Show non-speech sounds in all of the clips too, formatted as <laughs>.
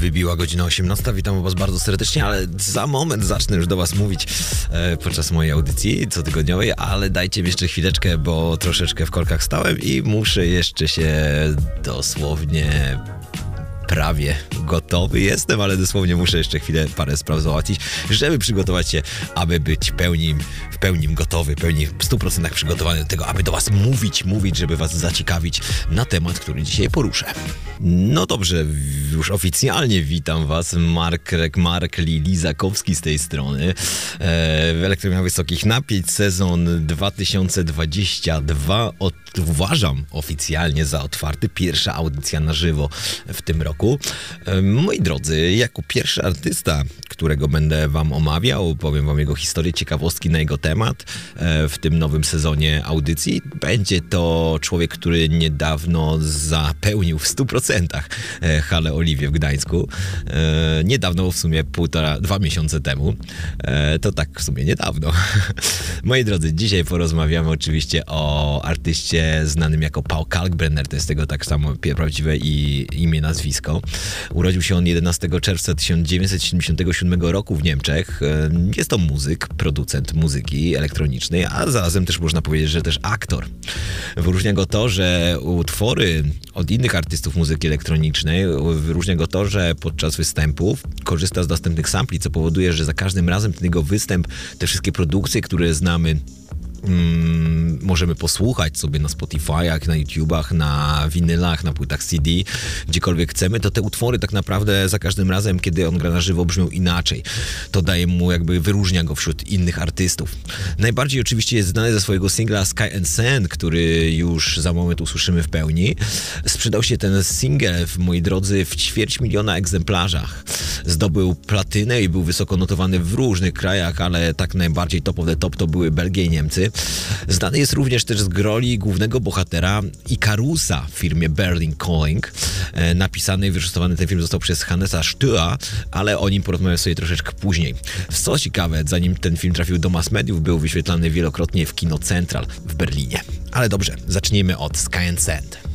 Wybiła godzina 18. Witam Was bardzo serdecznie, ale za moment zacznę już do Was mówić e, podczas mojej audycji cotygodniowej, ale dajcie mi jeszcze chwileczkę, bo troszeczkę w korkach stałem i muszę jeszcze się dosłownie prawie gotowy jestem, ale dosłownie muszę jeszcze chwilę parę spraw załatwić, żeby przygotować się, aby być pełni, w pełni gotowy, pełni w 100% przygotowany do tego, aby do Was mówić, mówić, żeby Was zaciekawić na temat, który dzisiaj poruszę. No dobrze, już oficjalnie witam Was, Mark, Mark Lizakowski z tej strony. E, w Wysokich Napięć, sezon 2022 uważam oficjalnie za otwarty. Pierwsza audycja na żywo w tym roku. E, moi drodzy, jako pierwszy artysta, którego będę Wam omawiał, powiem Wam jego historię, ciekawostki na jego temat e, w tym nowym sezonie audycji. Będzie to człowiek, który niedawno zapełnił w 100% e, halę Oliwie w Gdańsku. Niedawno, w sumie półtora, dwa miesiące temu. To tak w sumie niedawno. <laughs> Moi drodzy, dzisiaj porozmawiamy oczywiście o artyście znanym jako Paul Kalkbrenner, to jest tego tak samo prawdziwe i imię, nazwisko. Urodził się on 11 czerwca 1977 roku w Niemczech. Jest to muzyk, producent muzyki elektronicznej, a zarazem też można powiedzieć, że też aktor. Wyróżnia go to, że utwory od innych artystów muzyki elektronicznej, wyróżnia go to, że podczas występów korzysta z dostępnych sampli, co powoduje, że za każdym razem ten jego występ, te wszystkie produkcje, które znamy mm, możemy posłuchać sobie na Spotify'ach, na YouTubach, na winylach, na płytach CD, gdziekolwiek chcemy, to te utwory tak naprawdę za każdym razem, kiedy on gra na żywo, brzmią inaczej. To daje mu jakby, wyróżnia go wśród innych artystów. Najbardziej oczywiście jest znany ze swojego singla Sky and Sand, który już za moment usłyszymy w pełni. Sprzedał się ten single, moi drodzy, w ćwierć miliona egzemplarzach. Zdobył platynę i był wysoko notowany w różnych krajach, ale tak najbardziej top of the top to były Belgia i Niemcy. Znany jest również też z groli głównego bohatera Ikarusa w firmie Berlin Calling. E, napisany i wyreżyserowany ten film został przez Hannesa Stua, ale o nim porozmawiam sobie troszeczkę później. W co ciekawe, zanim ten film trafił do mass mediów, był wyświetlany wielokrotnie w Kino Central w Berlinie. Ale dobrze, zacznijmy od Sky and Sand.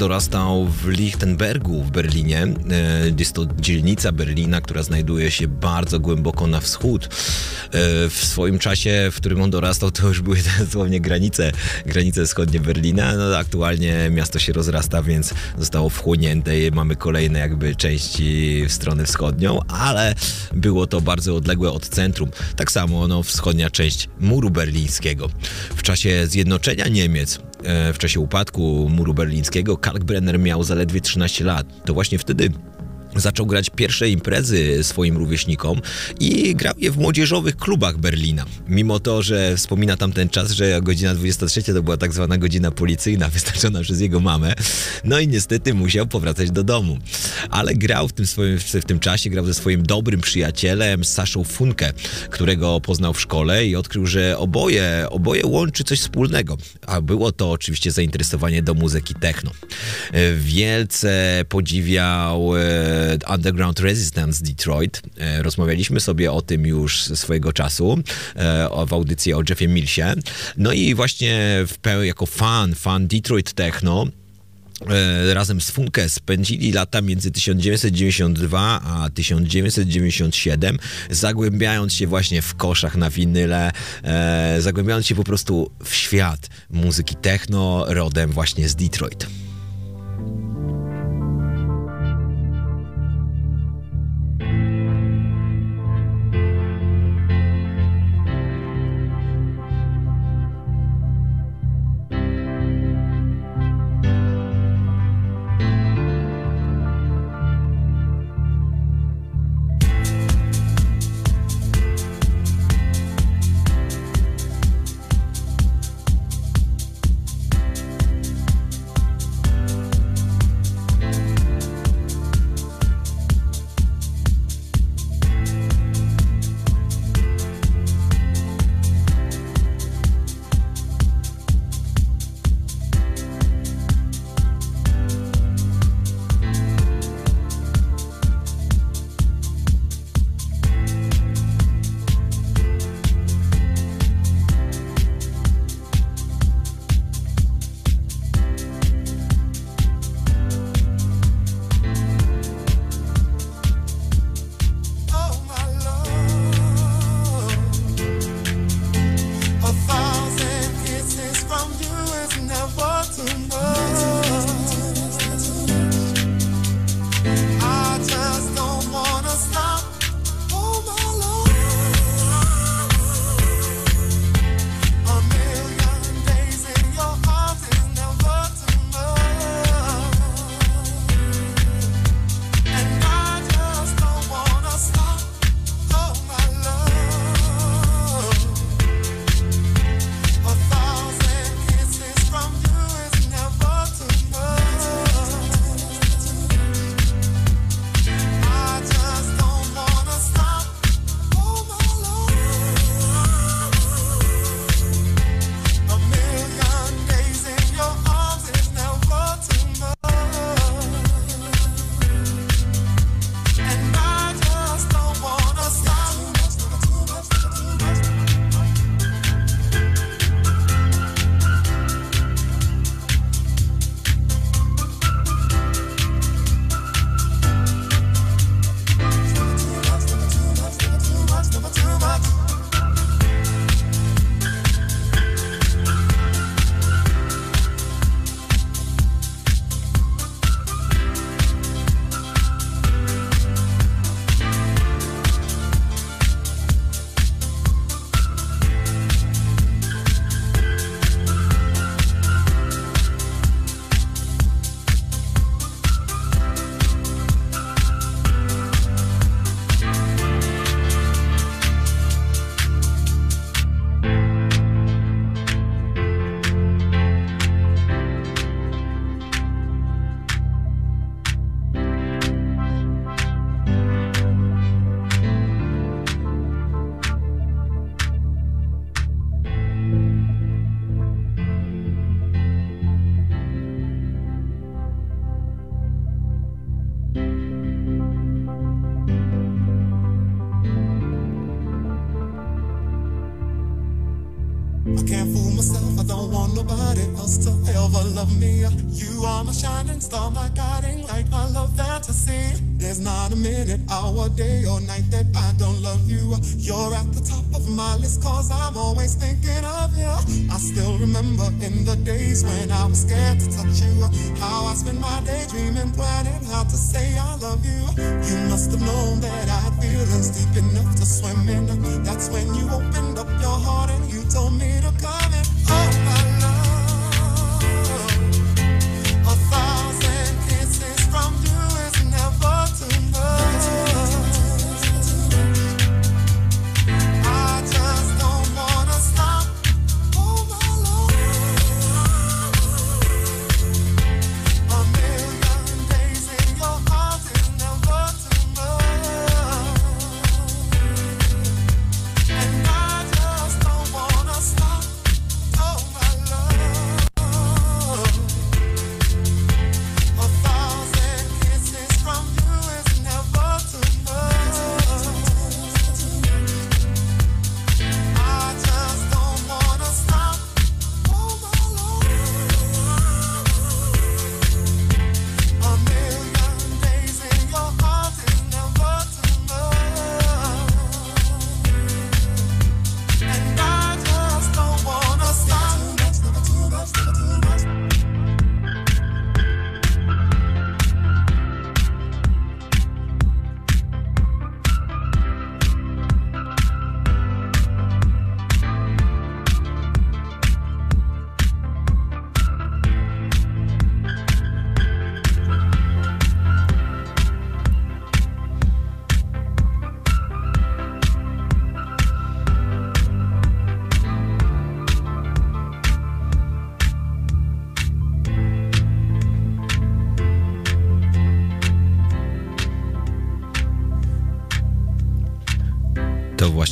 Dorastał w Lichtenbergu w Berlinie. E, jest to dzielnica Berlina, która znajduje się bardzo głęboko na wschód. E, w swoim czasie, w którym on dorastał, to już były <laughs> dosłownie granice, granice wschodnie Berlina. No, aktualnie miasto się rozrasta, więc zostało wchłonięte i mamy kolejne jakby części w stronę wschodnią, ale było to bardzo odległe od centrum. Tak samo no, wschodnia część muru berlińskiego. W czasie zjednoczenia Niemiec w czasie upadku muru berlińskiego Kalkbrenner miał zaledwie 13 lat. To właśnie wtedy Zaczął grać pierwsze imprezy swoim rówieśnikom i grał je w młodzieżowych klubach Berlina. Mimo to, że wspomina tam ten czas, że godzina 23 to była tak zwana godzina policyjna, <laughs> wyznaczona przez jego mamę. No i niestety musiał powracać do domu. Ale grał w tym, swoim, w tym czasie, grał ze swoim dobrym przyjacielem, Saszą Funke, którego poznał w szkole i odkrył, że oboje, oboje łączy coś wspólnego. A było to oczywiście zainteresowanie do muzyki techno. Wielce podziwiał e, Underground Resistance Detroit. E, rozmawialiśmy sobie o tym już swojego czasu e, w audycji o Jeffie Millsie. No i właśnie w jako fan, fan Detroit Techno, e, razem z Funke spędzili lata między 1992 a 1997, zagłębiając się właśnie w koszach na winyle, zagłębiając się po prostu w świat muzyki techno rodem właśnie z Detroit.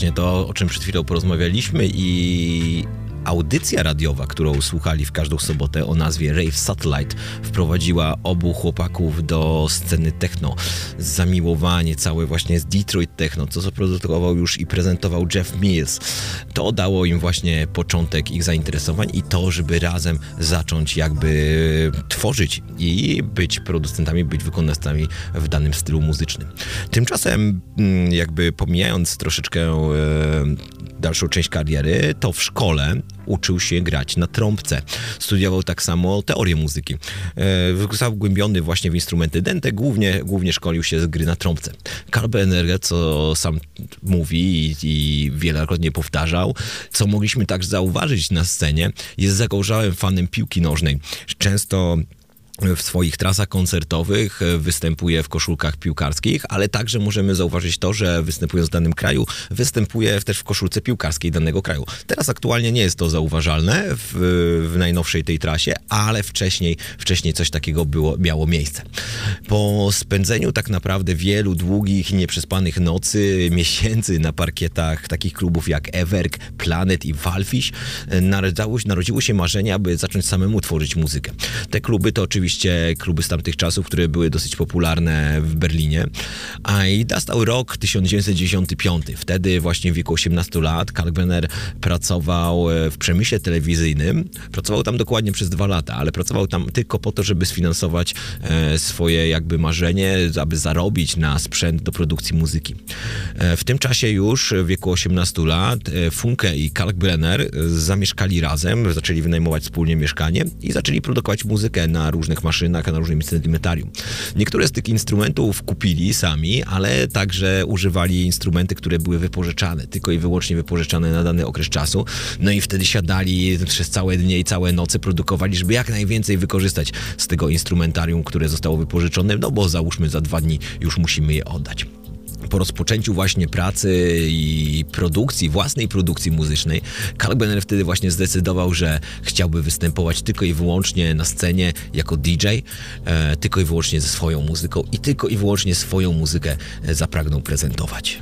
Właśnie to, o czym przed chwilą porozmawialiśmy i audycja radiowa, którą słuchali w każdą sobotę o nazwie Rave Satellite wprowadziła obu chłopaków do sceny techno. Zamiłowanie całe właśnie z Detroit Techno, co zaprodukował już i prezentował Jeff Mills. To dało im właśnie początek ich zainteresowań i to, żeby razem zacząć jakby tworzyć i być producentami, być wykonawcami w danym stylu muzycznym. Tymczasem mm, jakby pomijając troszeczkę e, dalszą część kariery, to w szkole uczył się grać na trąbce. Studiował tak samo teorię muzyki. E, Zagłębiony właśnie w instrumenty dęte, głównie, głównie szkolił się z gry na trąbce. Karl Benner, co sam mówi i, i wielokrotnie powtarzał, co mogliśmy także zauważyć na scenie, jest zagorzałym fanem piłki nożnej. Często w swoich trasach koncertowych e, występuje w koszulkach piłkarskich, ale także możemy zauważyć to, że występując w danym kraju, występuje też w koszulce piłkarskiej danego kraju. Teraz aktualnie nie jest to zauważalne w, w najnowszej tej trasie, ale wcześniej, wcześniej coś takiego było, miało miejsce. Po spędzeniu tak naprawdę wielu długich nieprzespanych nocy, miesięcy na parkietach takich klubów jak Everk, Planet i Valfish, e, narodziło się marzenie, aby zacząć samemu tworzyć muzykę. Te kluby to oczywiście kluby z tamtych czasów, które były dosyć popularne w Berlinie. A i nastał rok 1995. Wtedy właśnie w wieku 18 lat Kalkbrenner pracował e, w przemyśle telewizyjnym. Pracował tam dokładnie przez dwa lata, ale pracował tam tylko po to, żeby sfinansować e, swoje jakby marzenie, aby zarobić na sprzęt do produkcji muzyki. E, w tym czasie już w wieku 18 lat Funke i Kalkbrenner zamieszkali razem, zaczęli wynajmować wspólnie mieszkanie i zaczęli produkować muzykę na różnych maszynach, na różnym instrumentarium. Niektóre z tych instrumentów kupili sami, ale także używali instrumenty, które były wypożyczane, tylko i wyłącznie wypożyczane na dany okres czasu. No i wtedy siadali przez całe dnie i całe noce, produkowali, żeby jak najwięcej wykorzystać z tego instrumentarium, które zostało wypożyczone, no bo załóżmy za dwa dni już musimy je oddać po rozpoczęciu właśnie pracy i produkcji, własnej produkcji muzycznej, Kalkbrenner wtedy właśnie zdecydował, że chciałby występować tylko i wyłącznie na scenie jako DJ, e, tylko i wyłącznie ze swoją muzyką i tylko i wyłącznie swoją muzykę e, zapragnął prezentować.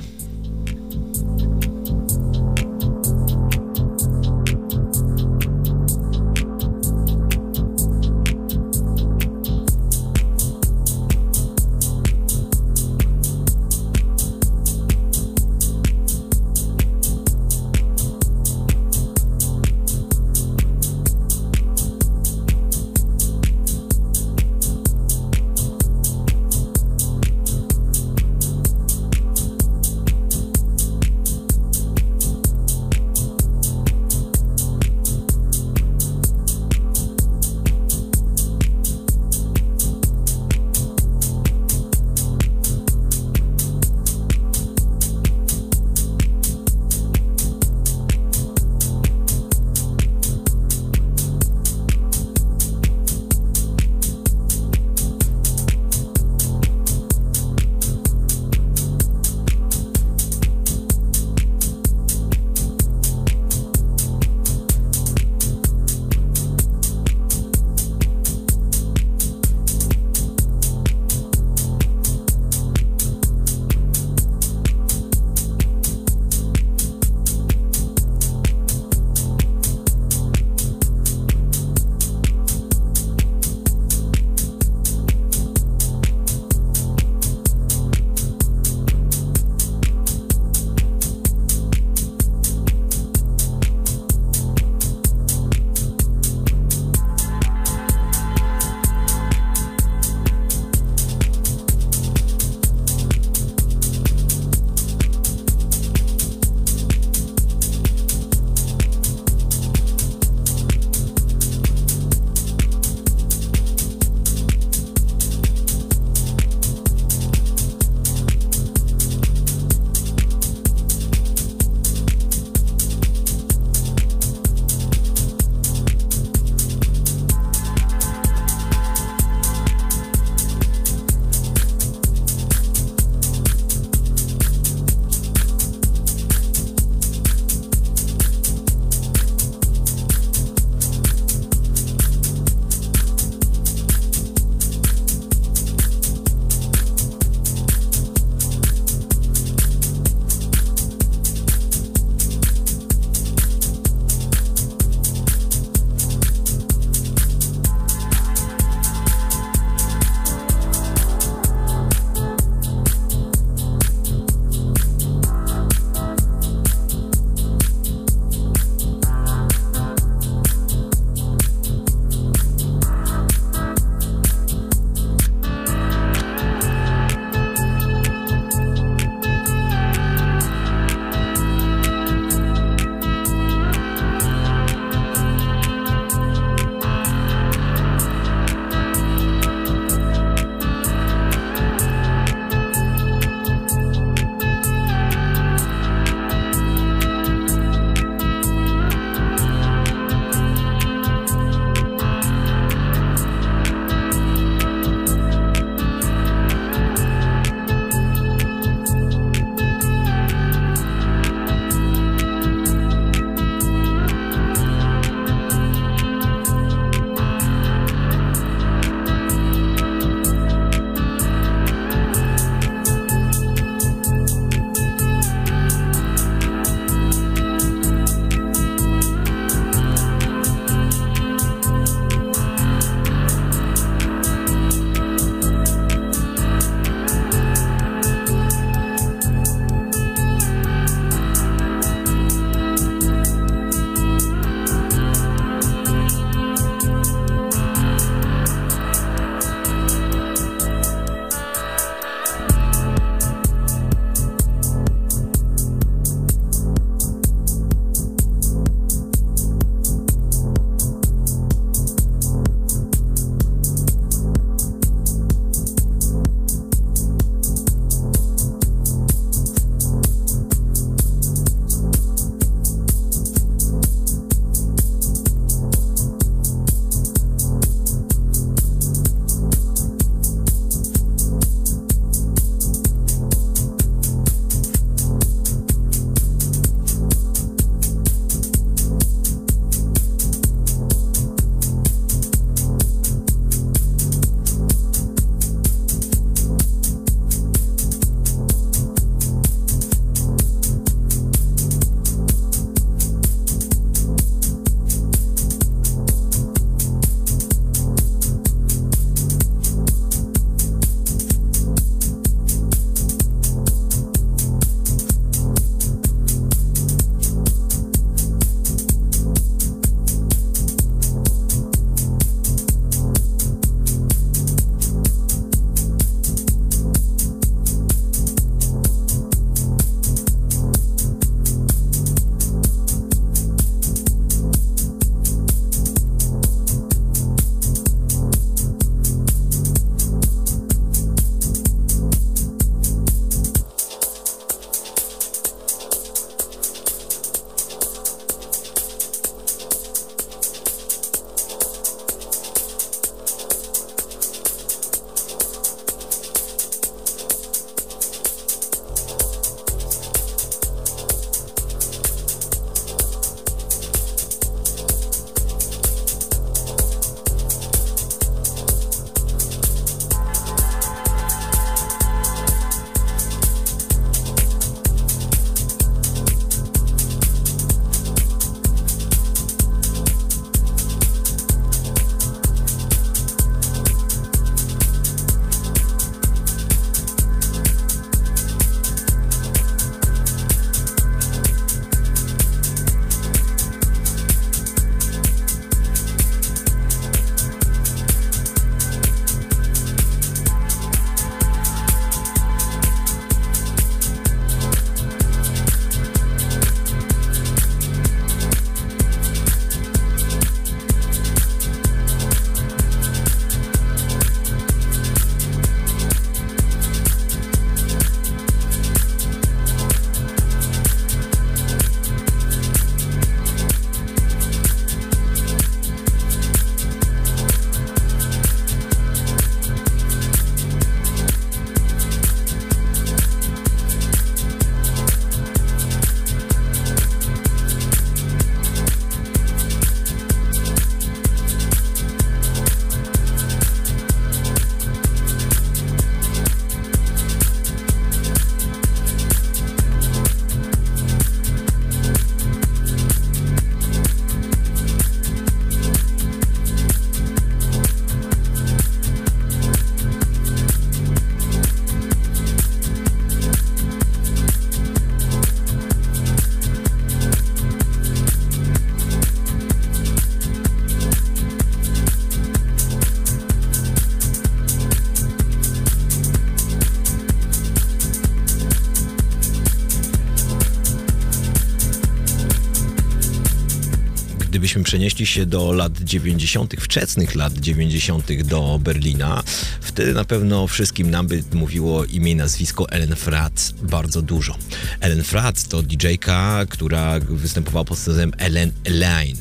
Gdybyśmy przenieśli się do lat 90., wczesnych lat 90. do Berlina, wtedy na pewno wszystkim nam by mówiło imię i nazwisko Ellen Fratz bardzo dużo. Ellen Fratz to DJ-ka, która występowała pod scenem Ellen Line.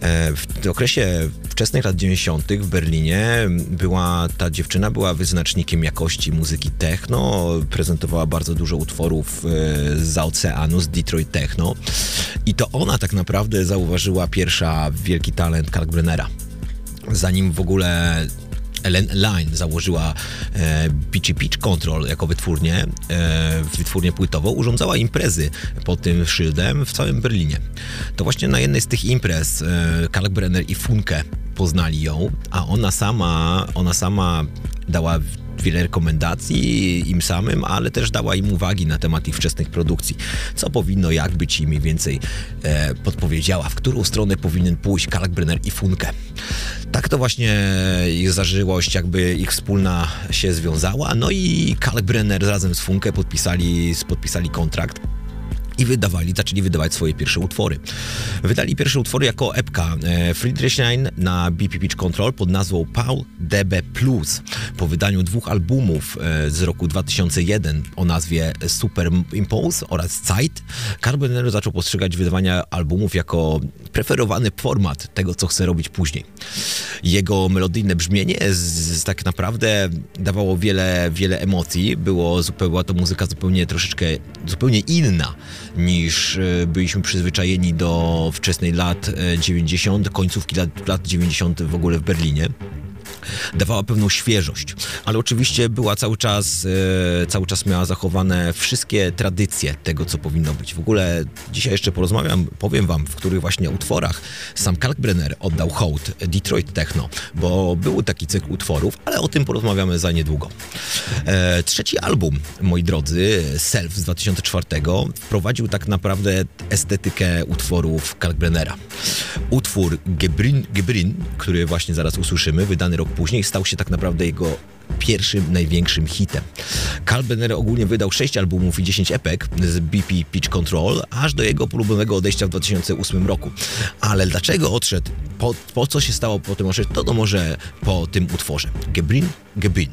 E, w okresie wczesnych lat 90. w Berlinie była ta dziewczyna była wyznacznikiem jakości muzyki techno, prezentowała bardzo dużo utworów e, z oceanu, z Detroit Techno i to ona tak naprawdę zauważyła pierwsza wielki talent Kalkbrennera. Zanim w ogóle Ellen Line założyła e, Beachy Beach Control jako wytwórnię, e, wytwórnię płytową, urządzała imprezy pod tym szyldem w całym Berlinie. To właśnie na jednej z tych imprez e, Kalkbrenner i Funke poznali ją, a ona sama, ona sama dała wiele rekomendacji im samym, ale też dała im uwagi na temat ich wczesnych produkcji. Co powinno, jak być i mniej więcej e, podpowiedziała, w którą stronę powinien pójść Kalkbrenner i Funke. Tak to właśnie ich zażyłość, jakby ich wspólna się związała. No i Kalkbrenner razem z Funke podpisali, podpisali kontrakt i wydawali, zaczęli wydawać swoje pierwsze utwory. Wydali pierwsze utwory jako epka e, Friedrichshain na BP Pitch Control pod nazwą Paul DB Plus. Po wydaniu dwóch albumów e, z roku 2001 o nazwie Super Impulse oraz Zeit, Carboner zaczął postrzegać wydawania albumów jako preferowany format tego, co chce robić później. Jego melodyjne brzmienie z, z, tak naprawdę dawało wiele, wiele emocji. Było, była to muzyka zupełnie troszeczkę, zupełnie inna niż e, byliśmy przyzwyczajeni do wczesnej lat 90., e, końcówki lat, lat 90. w ogóle w Berlinie dawała pewną świeżość, ale oczywiście była cały czas, e, cały czas miała zachowane wszystkie tradycje tego, co powinno być. W ogóle dzisiaj jeszcze porozmawiam, powiem wam, w których właśnie utworach sam Kalkbrenner oddał hołd Detroit Techno, bo był taki cykl utworów, ale o tym porozmawiamy za niedługo. E, trzeci album, moi drodzy, Self z 2004 wprowadził tak naprawdę estetykę utworów Kalkbrennera. Utwór Gebrin, Gebrin, który właśnie zaraz usłyszymy, wydany rok później stał się tak naprawdę jego pierwszym, największym hitem. Carl Benner ogólnie wydał 6 albumów i 10 epek z BP Pitch Control, aż do jego polubionego odejścia w 2008 roku. Ale dlaczego odszedł, po, po co się stało po tym odszedł, to, to może po tym utworze. Gebrin, Gebrin.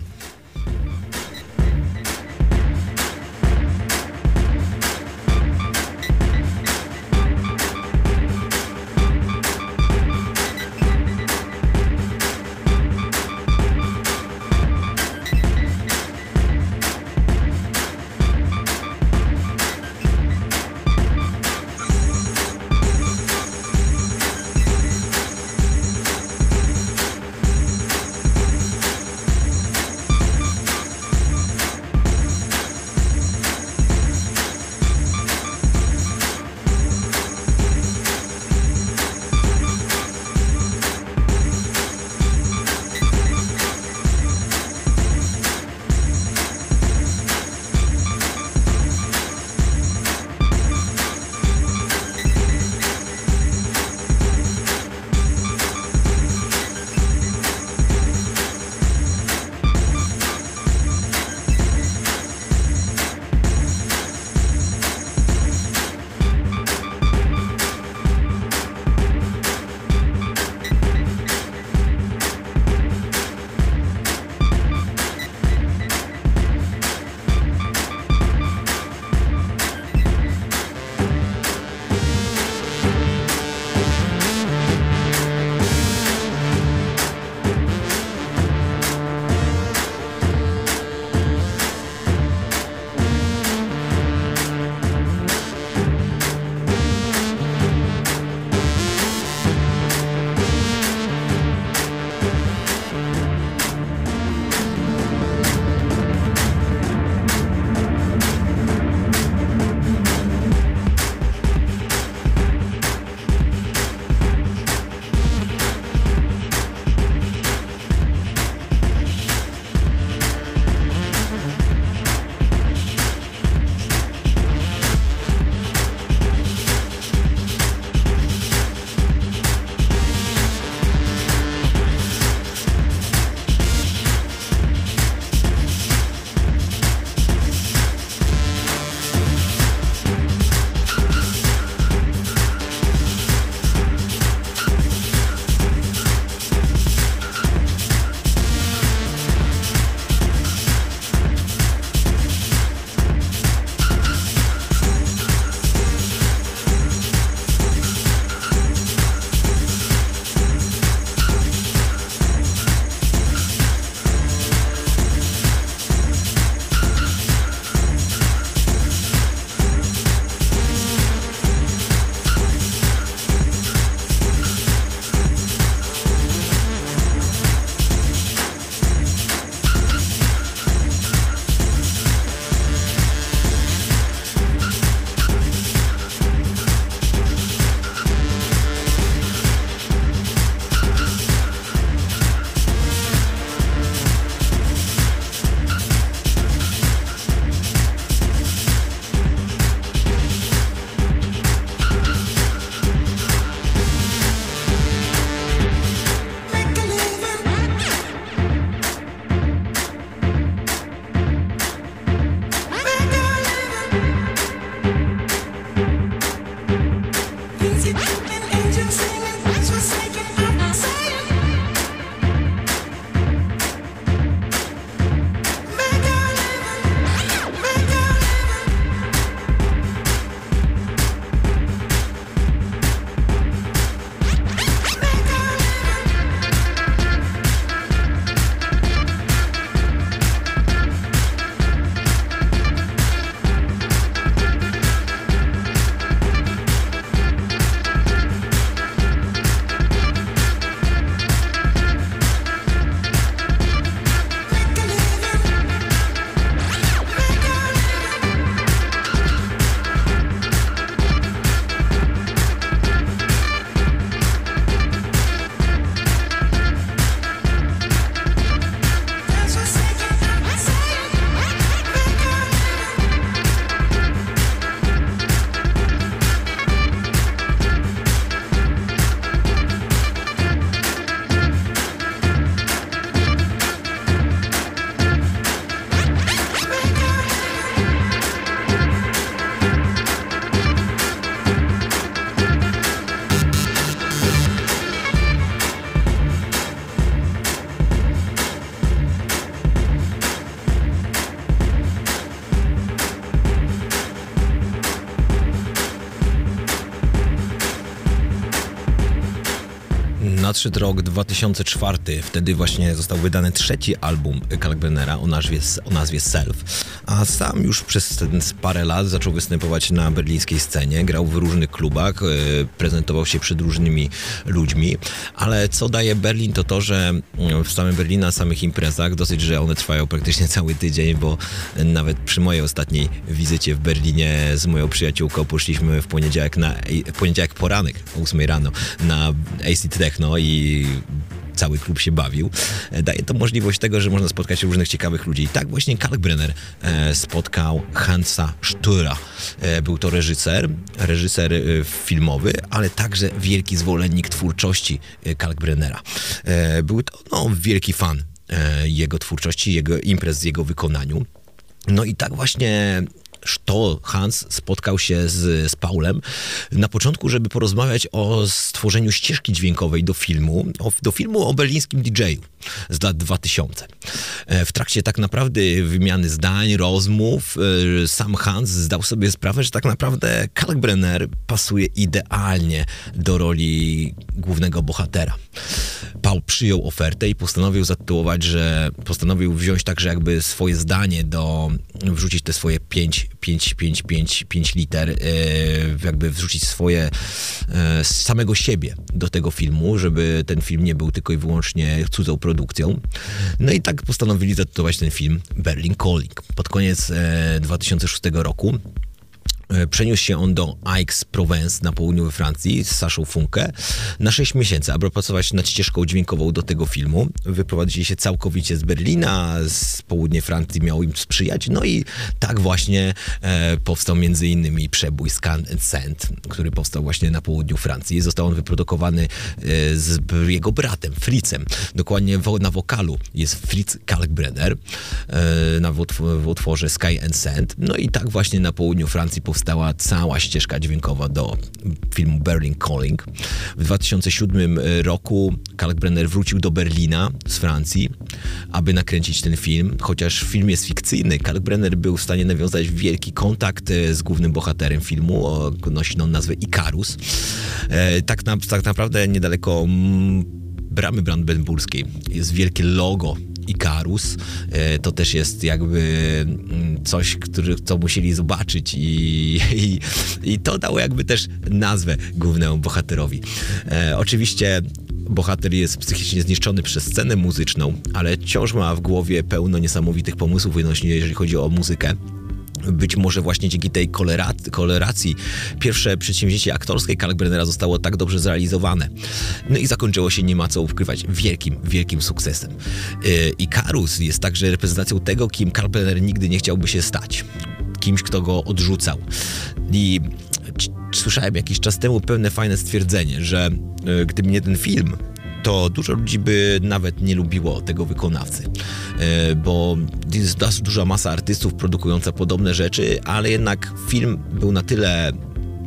Nadszedł rok 2004. Wtedy właśnie został wydany trzeci album Kalkbrennera o nazwie, o nazwie Self. A sam już przez parę lat zaczął występować na berlińskiej scenie. Grał w różnych klubach, e, prezentował się przed różnymi ludźmi. Ale co daje Berlin, to to, że mm, w samym Berlinie, na samych imprezach, dosyć, że one trwają praktycznie <laughs> cały tydzień, bo nawet przy mojej ostatniej wizycie w Berlinie z moją przyjaciółką poszliśmy w poniedziałek, na, poniedziałek poranek o 8 rano na AC Techno i cały klub się bawił. E, daje to możliwość tego, że można spotkać różnych ciekawych ludzi. I tak właśnie Kalkbrenner e, spotkał Hansa Stüra. E, był to reżyser, reżyser filmowy, ale także wielki zwolennik twórczości Kalkbrennera. Był to no, wielki fan jego twórczości, jego imprez jego wykonaniu. No i tak właśnie to Hans spotkał się z, z Paulem na początku, żeby porozmawiać o stworzeniu ścieżki dźwiękowej do filmu, o, do filmu o berlińskim DJ-u z lat 2000. E, w trakcie tak naprawdę wymiany zdań, rozmów, e, sam Hans zdał sobie sprawę, że tak naprawdę Kalkbrenner pasuje idealnie do roli głównego bohatera. Paul przyjął ofertę i postanowił zatytułować, że postanowił wziąć także jakby swoje zdanie do, wrzucić te swoje 5, 5, 5, 5, 5 liter, e, jakby wrzucić swoje z samego siebie do tego filmu, żeby ten film nie był tylko i wyłącznie cudzą produkcją. No i tak postanowili zatytułować ten film Berlin Calling. Pod koniec 2006 roku E, przeniósł się on do Aix-Provence na południu we Francji z Saszą Funke na 6 miesięcy, aby pracować nad ścieżką dźwiękową do tego filmu. Wyprowadzili się całkowicie z Berlina, z południa Francji miał im sprzyjać, no i tak właśnie e, powstał między innymi przebój Scan and Send, który powstał właśnie na południu Francji. Został on wyprodukowany e, z jego bratem, Fritzem. Dokładnie wo, na wokalu jest Fritz Kalkbrenner e, na w utworze Sky and Sand. No i tak właśnie na południu Francji powstał powstała cała ścieżka dźwiękowa do filmu Berlin Calling. W 2007 e, roku Kalkbrenner wrócił do Berlina z Francji, aby nakręcić ten film. Chociaż film jest fikcyjny, Kalkbrenner był w stanie nawiązać wielki kontakt e, z głównym bohaterem filmu, nosi on nazwę Ikarus. E, tak, na, tak naprawdę niedaleko mm, bramy brandenburskiej jest wielkie logo Ikarus. E, to też jest jakby mm, coś, który, co musieli zobaczyć i, i, i to dało jakby też nazwę głównemu bohaterowi. E, oczywiście bohater jest psychicznie zniszczony przez scenę muzyczną, ale wciąż ma w głowie pełno niesamowitych pomysłów, jeżeli chodzi o muzykę. Być może właśnie dzięki tej koleracji pierwsze przedsięwzięcie aktorskie Kalkbrennera zostało tak dobrze zrealizowane. No i zakończyło się, nie ma co ukrywać, wielkim, wielkim sukcesem. Y, I Karus jest także reprezentacją tego, kim Kalkbrenner nigdy nie chciałby się stać. Kimś, kto go odrzucał. I słyszałem jakiś czas temu pewne fajne stwierdzenie, że y, gdyby nie ten film, to dużo ludzi by nawet nie lubiło tego wykonawcy, e, bo jest duża masa artystów produkująca podobne rzeczy, ale jednak film był na tyle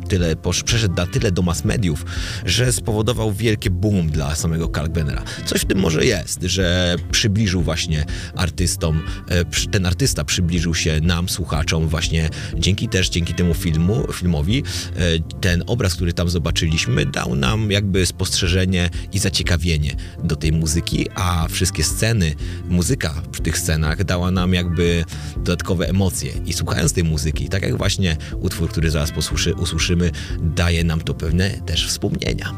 tyle, posz, przeszedł na tyle do mass mediów, że spowodował wielkie boom dla samego Kalkbrenera. Coś w tym może jest, że przybliżył właśnie artystom, e, ten artysta przybliżył się nam, słuchaczom właśnie dzięki też, dzięki temu filmu, filmowi. E, Ten obraz, który tam zobaczyliśmy, dał nam jakby spostrzeżenie i zaciekawienie do tej muzyki, a wszystkie sceny, muzyka w tych scenach dała nam jakby dodatkowe emocje. I słuchając tej muzyki, tak jak właśnie utwór, który zaraz posłyszy, usłyszymy, daje nam to pewne też wspomnienia.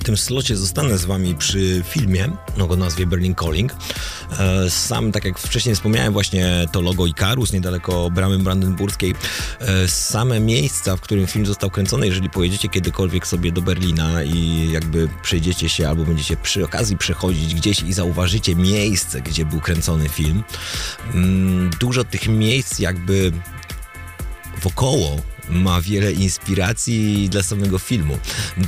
W tym slocie zostanę z wami przy filmie o nazwie Berlin Calling. E, sam, tak jak wcześniej wspomniałem, właśnie to logo Ikarus, niedaleko bramy brandenburskiej. E, same miejsca, w którym film został kręcony, jeżeli pojedziecie kiedykolwiek sobie do Berlina i jakby przejdziecie się albo będziecie przy okazji przechodzić gdzieś i zauważycie miejsce, gdzie był kręcony film, mm, dużo tych miejsc jakby wokoło ma wiele inspiracji dla samego filmu.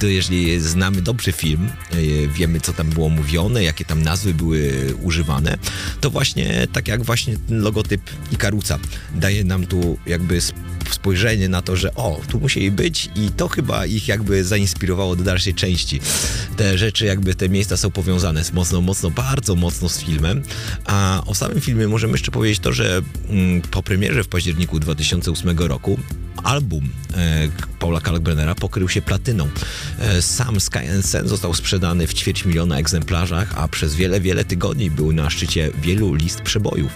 To jeżeli znamy dobrze film, e, wiemy co tam było mówione, jakie tam nazwy były używane, to właśnie tak jak właśnie ten logotyp Ikaruca daje nam tu jakby spojrzenie na to, że o, tu musieli być i to chyba ich jakby zainspirowało do dalszej części. Te rzeczy, jakby te miejsca są powiązane z mocno, mocno, bardzo mocno z filmem. A o samym filmie możemy jeszcze powiedzieć to, że mm, po premierze w październiku 2008 roku album e, Paula Kalkbrennera pokrył się platyną. E, sam Sky and Sen został sprzedany w ćwierć miliona egzemplarzach, a przez wiele, wiele tygodni był na szczycie wielu list przebojów.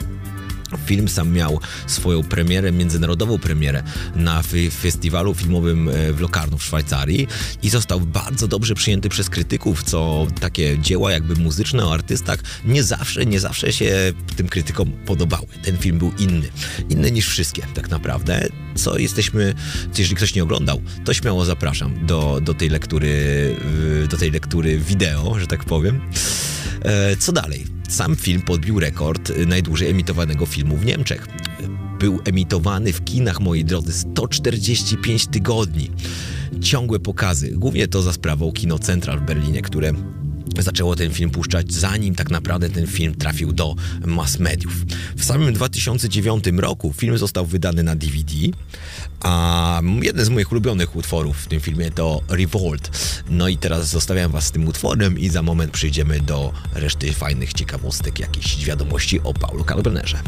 Film sam miał swoją premierę, międzynarodową premierę na festiwalu filmowym e, w Locarno w Szwajcarii i został bardzo dobrze przyjęty przez krytyków, co takie dzieła jakby muzyczne o artystach nie zawsze, nie zawsze się tym krytykom podobały. Ten film był inny. Inny niż wszystkie tak naprawdę. Co jesteśmy, jeżeli ktoś nie oglądał, to śmiało zapraszam do, do tej lektury, do tej lektury wideo, że tak powiem. E, co dalej? Sam film podbił rekord najdłużej emitowanego filmu w Niemczech. Był emitowany w kinach, moi drodzy, 145 tygodni. Ciągłe pokazy, głównie to za sprawą Kino Central w Berlinie, które zaczęło ten film puszczać, zanim tak naprawdę ten film trafił do mass mediów. W samym 2009 roku film został wydany na DVD, a jeden z moich ulubionych utworów w tym filmie to Revolt. No i teraz zostawiam was z tym utworem i za moment przejdziemy do reszty fajnych ciekawostek, jakichś wiadomości o Paulu Kalbrenerze.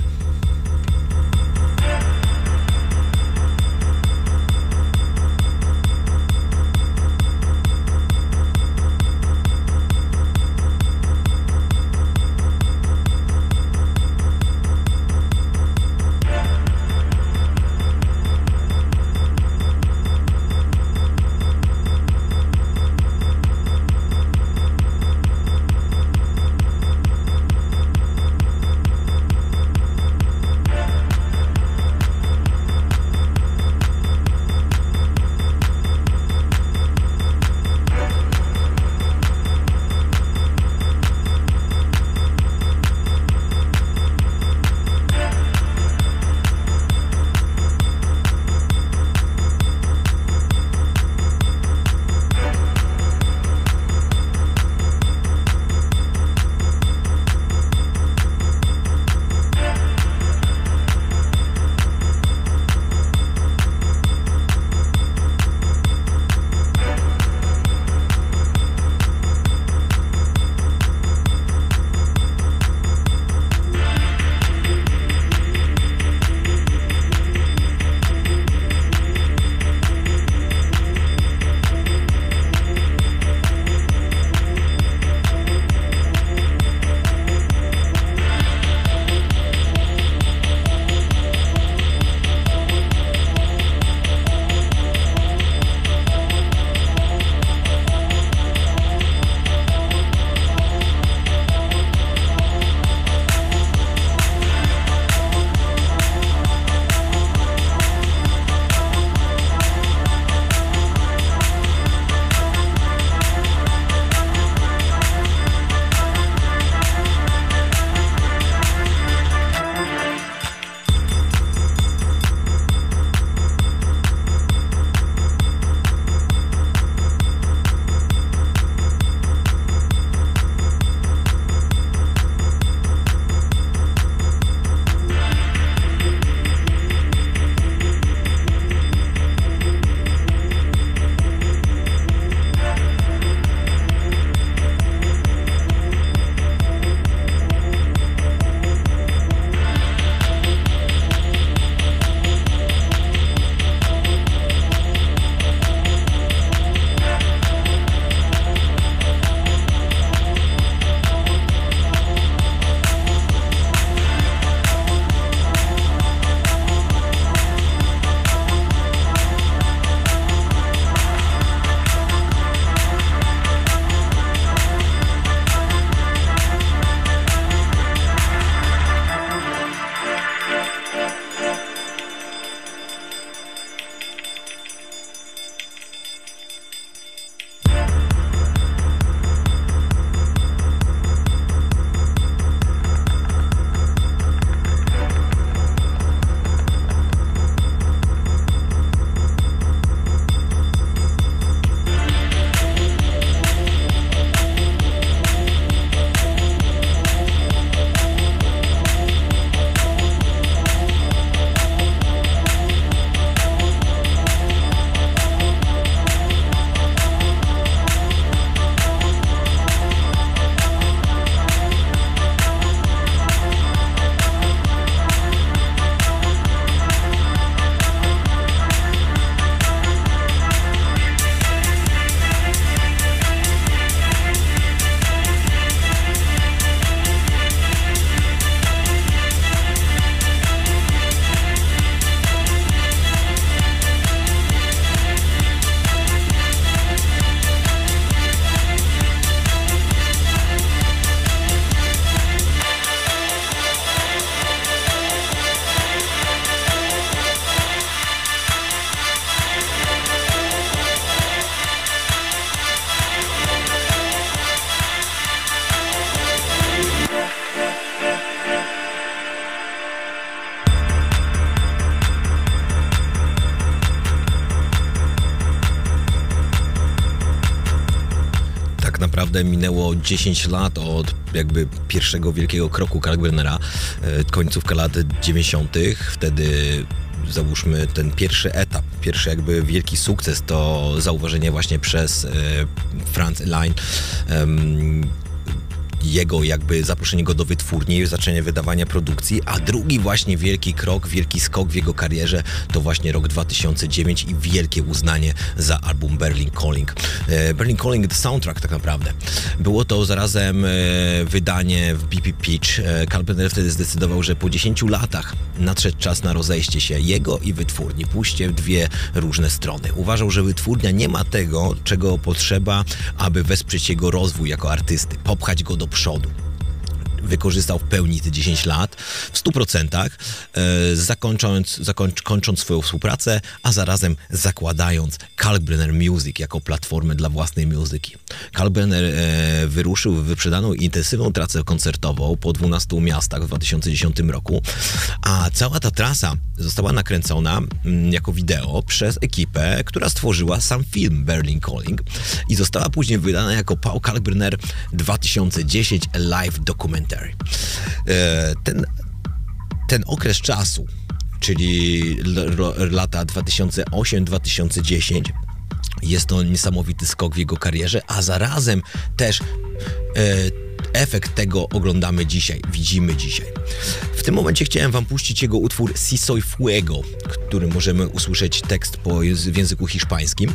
Naprawdę minęło 10 lat od jakby pierwszego wielkiego kroku Kalkbrennera, e, końcówka lat 90. Wtedy załóżmy ten pierwszy etap, pierwszy jakby wielki sukces to zauważenie właśnie przez e, Franz Line jego jakby zaproszenie go do wytwórni, zaczęcie wydawania produkcji, a drugi właśnie wielki krok, wielki skok w jego karierze to właśnie rok 2009 i wielkie uznanie za album Berlin Calling. E, Berlin Calling the soundtrack tak naprawdę. Było to zarazem e, wydanie w BP Pitch. E, Carpenter wtedy zdecydował, że po 10 latach nadszedł czas na rozejście się jego i wytwórni. Pójście w dwie różne strony. Uważał, że wytwórnia nie ma tego, czego potrzeba, aby wesprzeć jego rozwój jako artysty, popchać go do przodu wykorzystał w pełni te 10 lat w 100%, e, zakończąc, zakończ, kończąc swoją współpracę, a zarazem zakładając Kalkbrenner Music jako platformę dla własnej muzyki. Kalkbrenner e, wyruszył w wyprzedaną intensywną trasę koncertową po 12 miastach w 2010 roku, a cała ta trasa została nakręcona mm, jako wideo przez ekipę, która stworzyła sam film Berlin Calling i została później wydana jako Paul Kalkbrenner 2010 Live Documentary. E, ten, ten okres czasu, czyli lata 2008-2010, jest to niesamowity skok w jego karierze, a zarazem też e, efekt tego oglądamy dzisiaj, widzimy dzisiaj. W tym momencie chciałem wam puścić jego utwór Si Soy Fuego, który możemy usłyszeć tekst po, w języku hiszpańskim.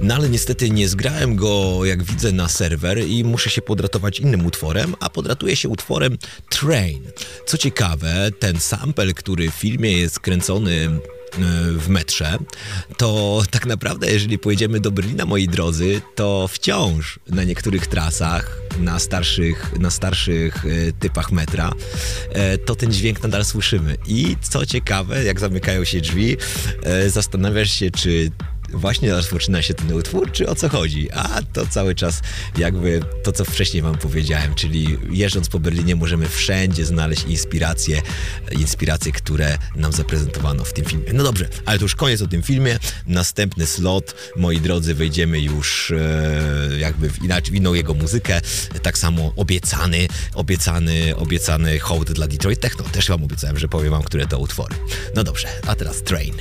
No ale niestety nie zgrałem go, jak widzę, na serwer i muszę się podratować innym utworem, a podratuję się utworem Train. Co ciekawe, ten sample, który w filmie jest kręcony w metrze, to tak naprawdę, jeżeli pojedziemy do Berlina, moi drodzy, to wciąż na niektórych trasach, na starszych, na starszych e, typach metra, e, to ten dźwięk nadal słyszymy. I co ciekawe, jak zamykają się drzwi, zastanawiasz się, czy właśnie rozpoczyna się ten utwór, czy o co chodzi? A to cały czas jakby to, co wcześniej wam powiedziałem, czyli jeżdżąc po Berlinie możemy wszędzie znaleźć inspiracje, inspiracje, które nam zaprezentowano w tym filmie. No dobrze, ale to już koniec o tym filmie. Następny slot, moi drodzy, wejdziemy już e, jakby w, inaczej, w inną jego muzykę. Tak samo obiecany, obiecany, obiecany hołd dla Detroit Techno. Też wam obiecałem, że powiem wam, które to utwory. No dobrze, a teraz Train.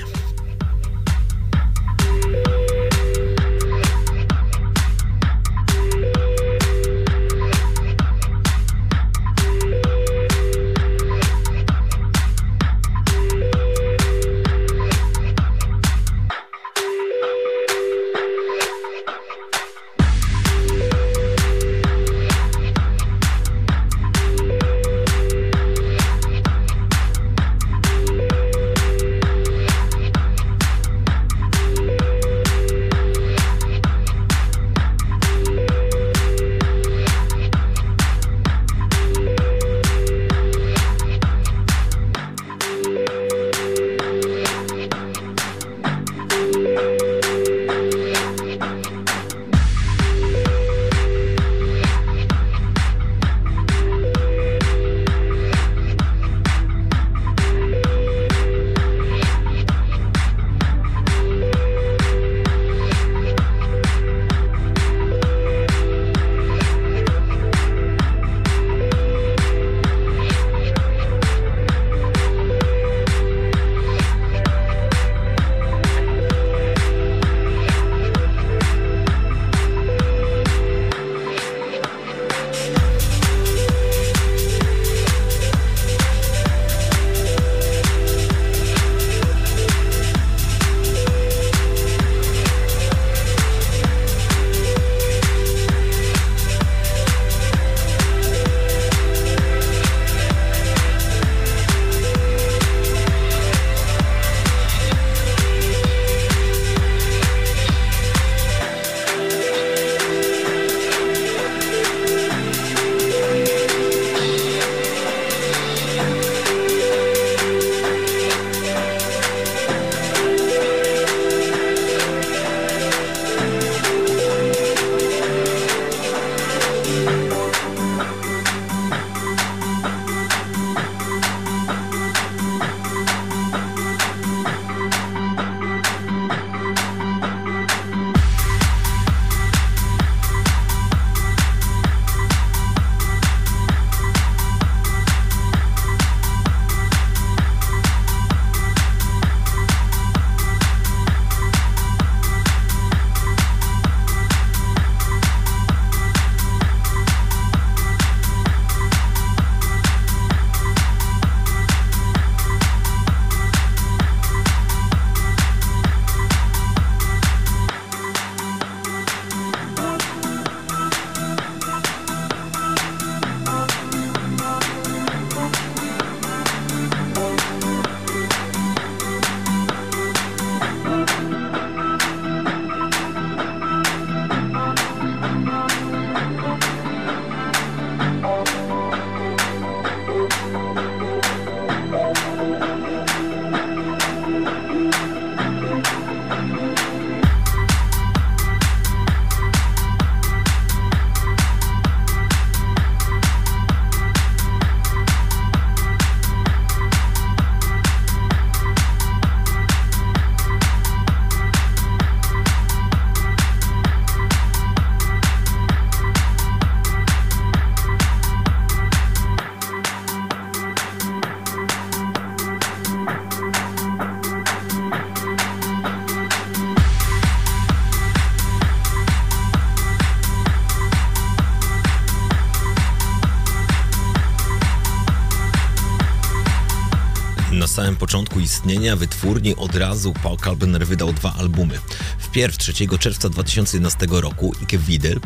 Początku istnienia wytwórni od razu Paul Kalbener wydał dwa albumy. Wpierw 3 czerwca 2011 roku Ike Widel,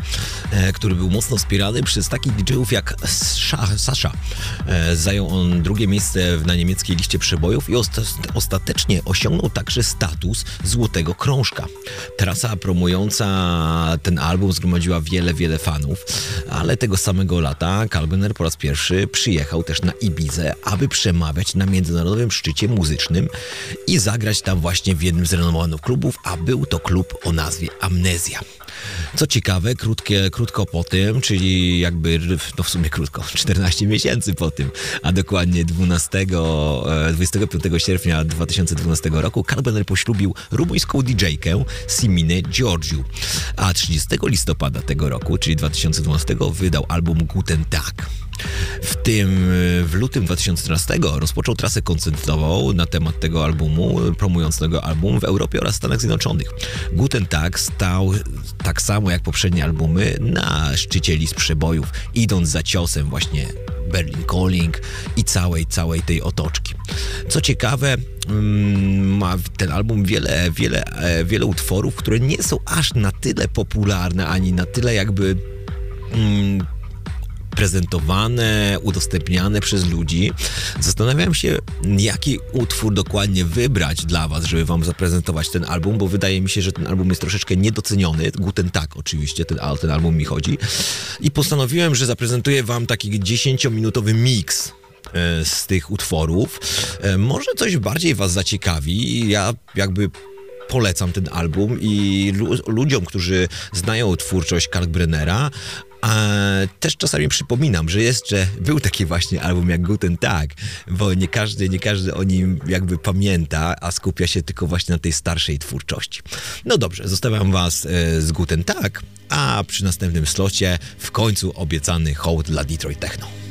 e, który był mocno wspierany przez takich DJ-ów jak Sasha. Zajął on drugie miejsce na niemieckiej liście przebojów i osta ostatecznie osiągnął także status złotego krążka. Trasa promująca ten album zgromadziła wiele, wiele fanów, ale tego samego lata Kalbener po raz pierwszy przyjechał też na Ibizę, aby przemawiać na międzynarodowym szczycie muzycznym i zagrać tam właśnie w jednym z renomowanych klubów, a był to klub o nazwie Amnezja. Co ciekawe, krótkie, krótko po tym, czyli jakby, no w sumie krótko, <laughs> 14 miesięcy po tym, a dokładnie 12, 25 e, sierpnia 2012 roku, Carbener poślubił rumuńską DJ-kę Siminę Giorgiu, a 30 listopada tego roku, czyli 2012, wydał album Guten Tag. W tym, w lutym 2013 rozpoczął trasę koncertową na temat tego albumu, promując tego album w Europie oraz Stanach Zjednoczonych. Guten Tag stał tak samo jak poprzednie albumy na szczycie list przebojów, idąc za ciosem właśnie Berlin Calling i całej, całej tej otoczki. Co ciekawe, mm, ma ten album wiele, wiele, e, wiele utworów, które nie są aż na tyle popularne, ani na tyle jakby mm, prezentowane, udostępniane przez ludzi. Zastanawiam się, jaki utwór dokładnie wybrać dla Was, żeby Wam zaprezentować ten album, bo wydaje mi się, że ten album jest troszeczkę niedoceniony. Guten tak, oczywiście, ten, ten album mi chodzi. I postanowiłem, że zaprezentuję Wam taki 10-minutowy miks e, z tych utworów. E, może coś bardziej Was zaciekawi. Ja jakby polecam ten album i ludziom, którzy znają twórczość Kalkbrennera, a też czasami przypominam, że jeszcze był taki właśnie album jak Guten Tag, bo nie każdy, nie każdy o nim jakby pamięta, a skupia się tylko właśnie na tej starszej twórczości. No dobrze, zostawiam was e, z Guten Tag, a przy następnym slocie w końcu obiecany hołd dla Detroit Techno.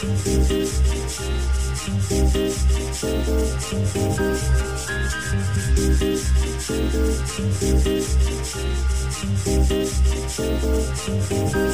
No dobrze,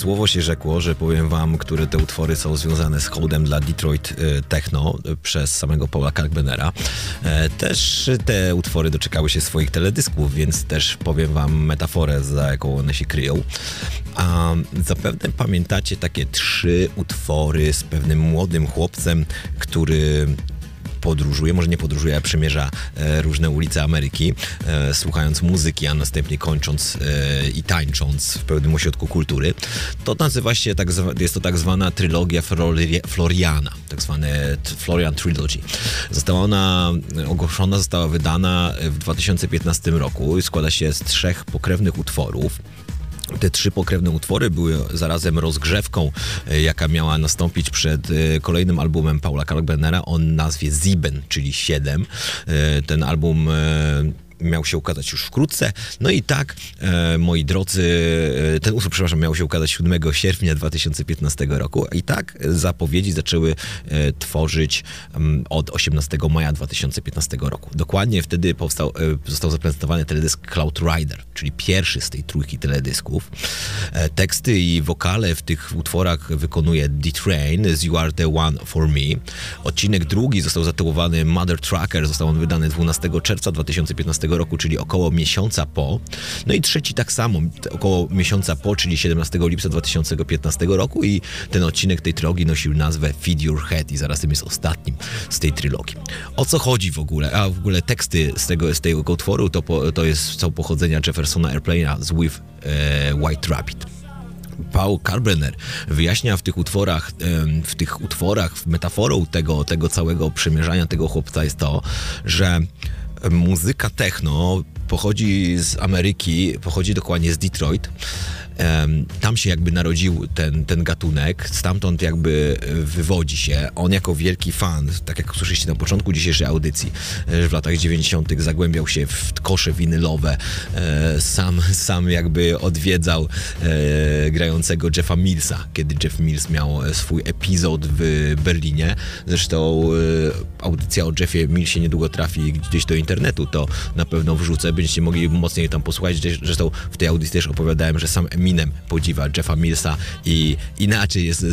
słowo się rzekło, że powiem wam, które te utwory są związane z hołdem dla Detroit e, Techno e, przez samego Paula Kalkbenera. E, Też te utwory doczekały się swoich teledysków, więc też powiem wam metaforę, za jaką one się kryją. A zapewne pamiętacie takie trzy utwory z pewnym młodym chłopcem, który podróżuje, może nie podróżuje, a przemierza e, różne ulice Ameryki, e, słuchając muzyki, a następnie kończąc e, i tańcząc w pełnym ośrodku kultury. To nazywa się, tak jest to tak zwana trylogia Flori- Floriana, tak zwane Florian Trilogy. Została ona ogłoszona, została wydana w 2015 roku i składa się z trzech pokrewnych utworów. Te trzy pokrewne utwory były zarazem rozgrzewką, e, jaka miała nastąpić przed e, kolejnym albumem Paula Kalkbrenera o nazwie Sieben, czyli 7. E, Ten album miał się ukazać już wkrótce. No i tak, e, moi drodzy, e, ten utwór, przepraszam, miał się ukazać 7 sierpnia 2015 roku i tak zapowiedzi zaczęły e, tworzyć mm, od 18 maja 2015 roku. Dokładnie wtedy powstał, e, został zaprezentowany teledysk Cloud Rider, czyli pierwszy z tej trójki teledysków. E, Teksty i wokale w tych utworach wykonuje D-Train z You Are The One For Me. Odcinek drugi został zatytułowany Mother Tracker, został on wydany 12 czerwca 2015 roku, czyli około miesiąca po. No i trzeci tak samo, około miesiąca po, czyli 17 lipca 2015 roku i ten odcinek tej trylogii nosił nazwę Feed Your Head i zarazem jest ostatnim z tej trylogii. O co chodzi w ogóle? A w ogóle teksty z tego, z tego utworu to, po, to jest, są pochodzenia Jeffersona Airplane'a z With e, White Rabbit. Paul Kalbrenner wyjaśnia w tych utworach, em, w tych utworach metaforą tego, tego całego przemierzania tego chłopca jest to, że muzyka techno pochodzi z Ameryki, pochodzi dokładnie z Detroit. Tam się jakby narodził ten, ten gatunek, stamtąd jakby e, wywodzi się. On jako wielki fan, tak jak słyszeliście na początku dzisiejszej audycji, e, w latach 90. zagłębiał się w kosze winylowe, e, sam, sam jakby odwiedzał grającego Jeffa Millsa, kiedy Jeff Mills miał swój epizod w Berlinie. Zresztą audycja o Jeffie Millsie niedługo trafi gdzieś do internetu, to na pewno wrzucę, będziecie mogli mocniej tam posłuchać. Zresztą w tej audycji też opowiadałem, że sam Eminem podziwa Jeffa Millsa i inaczej jest,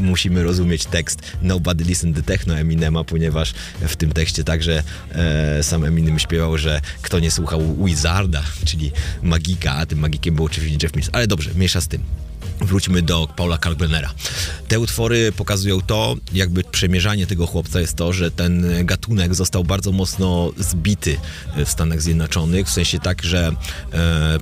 musimy rozumieć tekst Nobody Listen to Techno Eminema, ponieważ w tym tekście także e, sam Eminem śpiewał, że kto nie słuchał Wizarda, czyli magika, a tym magikiem był oczywiście Jeff Mills. Ale dobrze, mniejsza z tym. Wróćmy do Paula Kalkbrenera. Te utwory pokazują to, jakby przemierzanie tego chłopca jest to, że ten gatunek został bardzo mocno zbity w Stanach Zjednoczonych, w sensie tak, że e,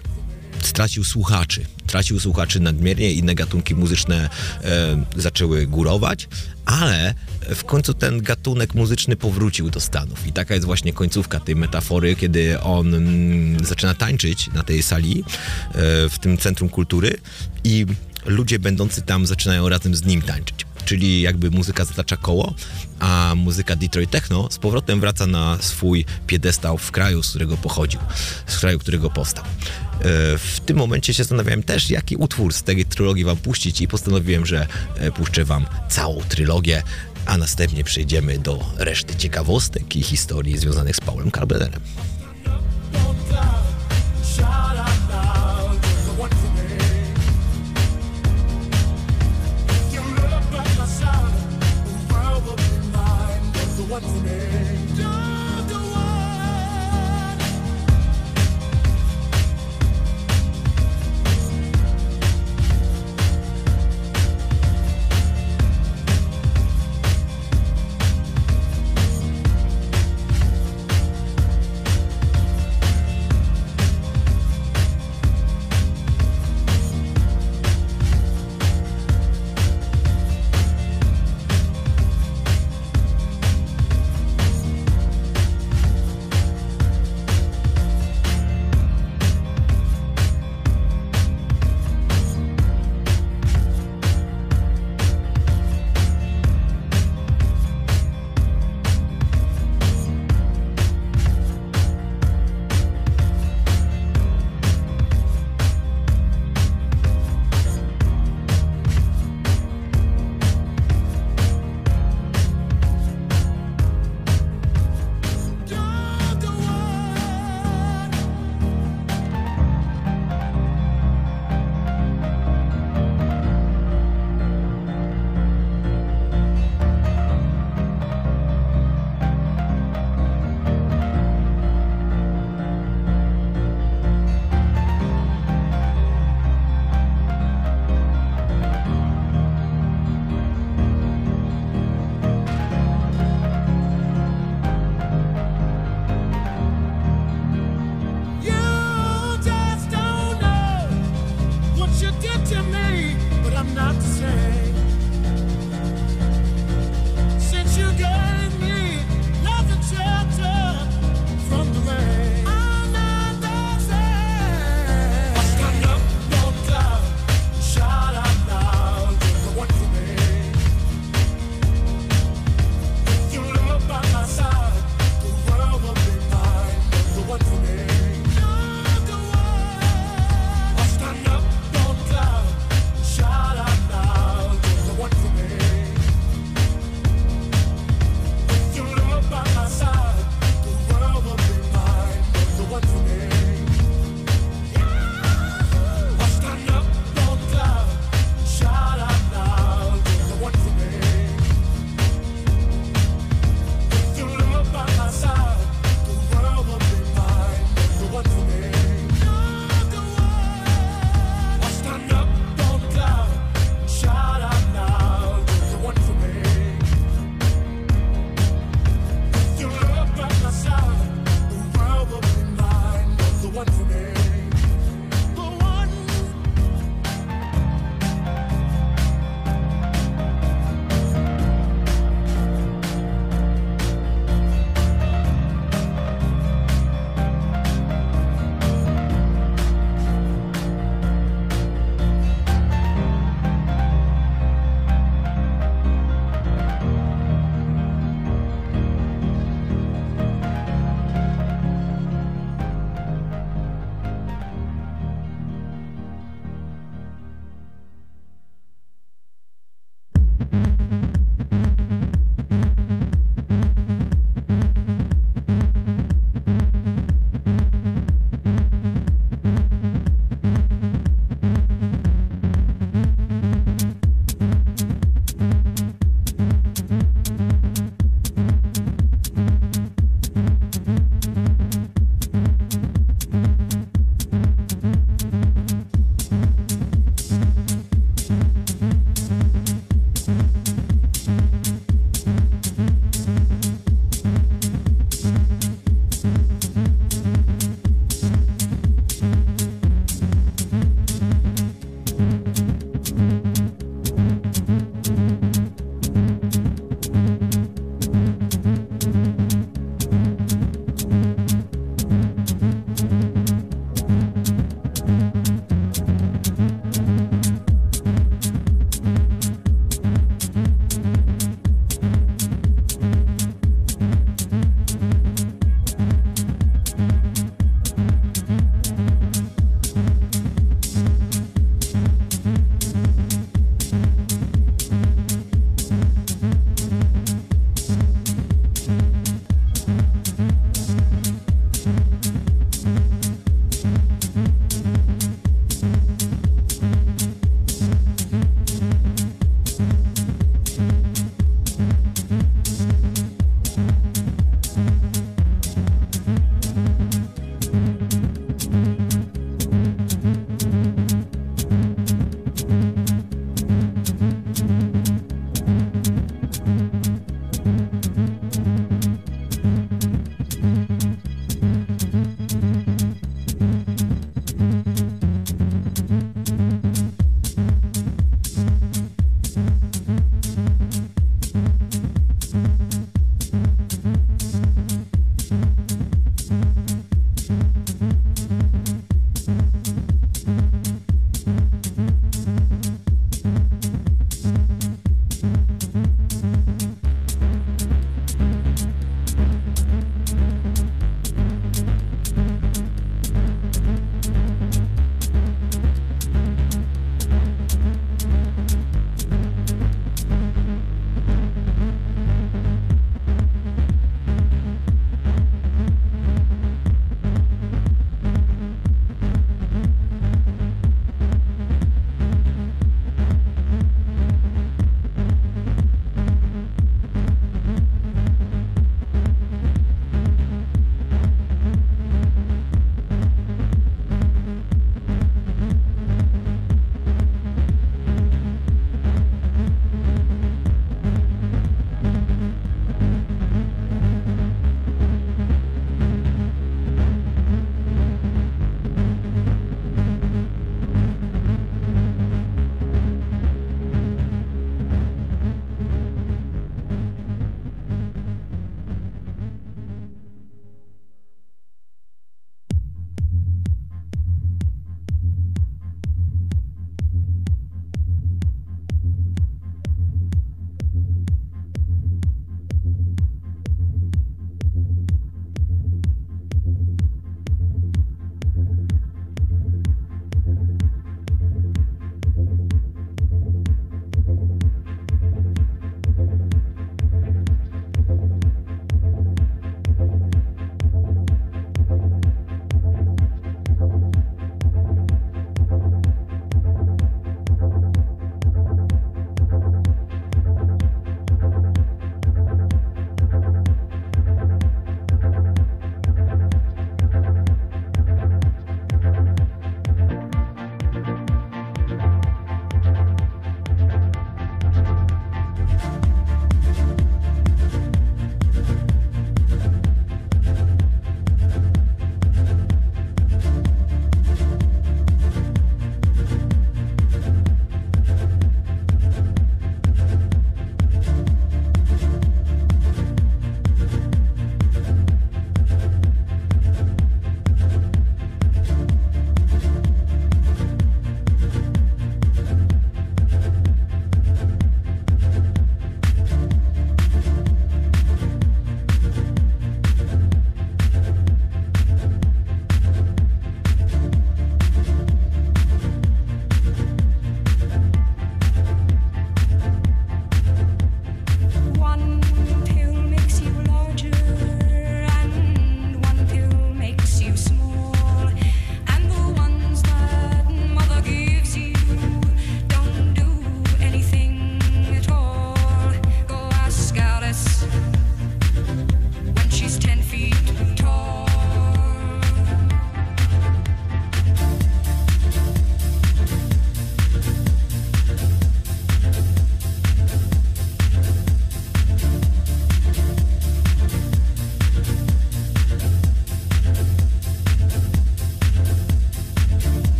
stracił słuchaczy. Tracił słuchaczy nadmiernie, inne gatunki muzyczne e, zaczęły górować, ale w końcu ten gatunek muzyczny powrócił do Stanów. I taka jest właśnie końcówka tej metafory, kiedy on mm, zaczyna tańczyć na tej sali, e, w tym centrum kultury i ludzie będący tam zaczynają razem z nim tańczyć. Czyli jakby muzyka zatacza koło, a muzyka Detroit Techno z powrotem wraca na swój piedestał w kraju, z którego pochodził, z kraju, którego powstał. E, w tym momencie się zastanawiałem też, jaki utwór z tej trylogii wam puścić i postanowiłem, że e, puszczę wam całą trylogię, a następnie przejdziemy do reszty ciekawostek i historii związanych z Paulem Carbernerem. przygotowując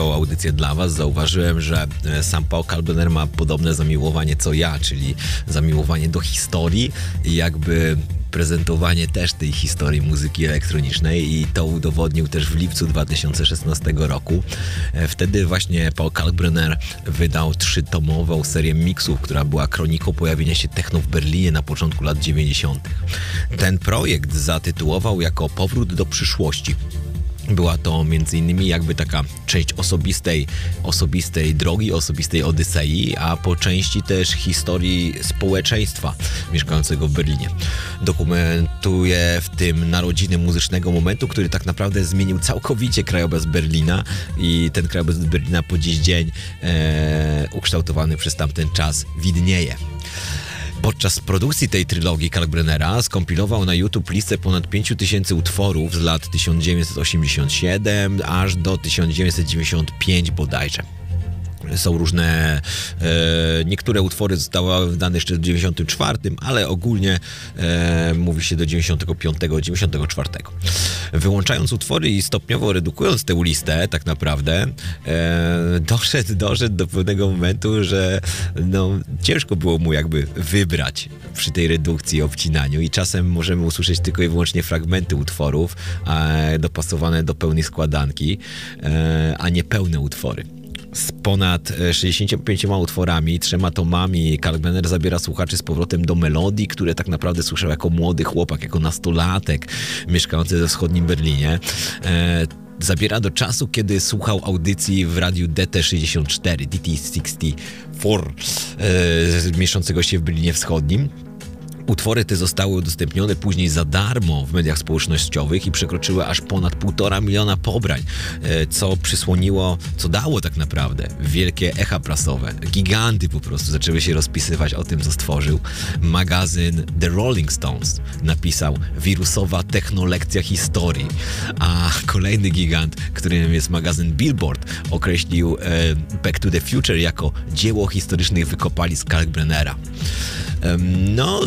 tą audycję dla Was, zauważyłem, że e, sam Paul Kalbener ma podobne zamiłowanie co ja, czyli zamiłowanie do historii i jakby prezentowanie też tej historii muzyki elektronicznej i to udowodnił też w lipcu 2016 roku. E, wtedy właśnie Paul Kalkbrenner wydał trzytomową serię miksów, która była kroniką pojawienia się techno w Berlinie na początku lat 90. Ten projekt zatytułował jako Powrót do przyszłości. Była to między innymi jakby taka część osobistej, osobistej drogi, osobistej Odysei, a po części też historii społeczeństwa mieszkającego w Berlinie. Dokumentuje w tym narodziny muzycznego momentu, który tak naprawdę zmienił całkowicie krajobraz Berlina i ten krajobraz Berlina po dziś dzień e, ukształtowany przez tamten czas widnieje. Podczas produkcji tej trylogii Kalkbrennera skompilował na YouTube listę ponad 5000 utworów z lat 1987 aż do 1995 bodajże są różne, e, niektóre utwory zostały wydane jeszcze w 94, ale ogólnie e, mówi się do 95, 94. Wyłączając utwory i stopniowo redukując tę listę, tak naprawdę, e, doszedł, doszedł do pewnego momentu, że no, ciężko było mu jakby wybrać przy tej redukcji, obcinaniu i czasem możemy usłyszeć tylko i wyłącznie fragmenty utworów e, dopasowane do pełnej składanki, e, a nie pełne utwory z ponad 65 e, utworami, trzema tomami. Kalkbrenner zabiera słuchaczy z powrotem do melodii, które tak naprawdę słyszał jako młody chłopak, jako nastolatek mieszkający we wschodnim Berlinie. E, zabiera do czasu, kiedy słuchał audycji w radiu DT64, DT64, e, mieszczącego się w Berlinie Wschodnim. Utwory te zostały udostępnione później za darmo w mediach społecznościowych i przekroczyły aż ponad półtora miliona pobrań, e, co przysłoniło, co dało tak naprawdę wielkie echa prasowe. Giganty po prostu zaczęły się rozpisywać o tym, co stworzył. Magazyn The Rolling Stones napisał wirusowa technolekcja historii, a kolejny gigant, którym jest magazyn Billboard, określił e, Back to the Future jako dzieło historycznych wykopalisk Kalkbrennera. No,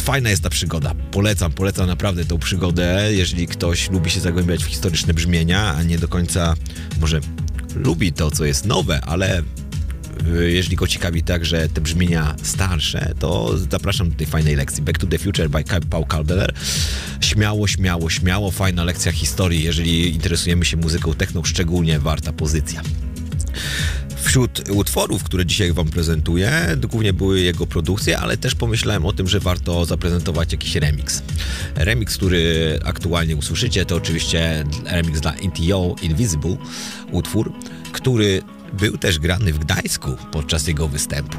fajna jest ta przygoda. Polecam, polecam naprawdę tą przygodę, jeżeli ktoś lubi się zagłębiać w historyczne brzmienia, a nie do końca może lubi to, co jest nowe, ale y, jeżeli go ciekawi także te brzmienia starsze, to zapraszam do tej fajnej lekcji Back to the Future by Paul Kalbeler. Śmiało, śmiało, śmiało, fajna lekcja historii. Jeżeli interesujemy się muzyką techno, szczególnie warta pozycja. Wśród utworów, które dzisiaj Wam prezentuję, głównie były jego produkcje, ale też pomyślałem o tym, że warto zaprezentować jakiś remix. Remix, który aktualnie usłyszycie, to oczywiście remix dla NTO Invisible, utwór, który był też grany w Gdańsku podczas jego występu.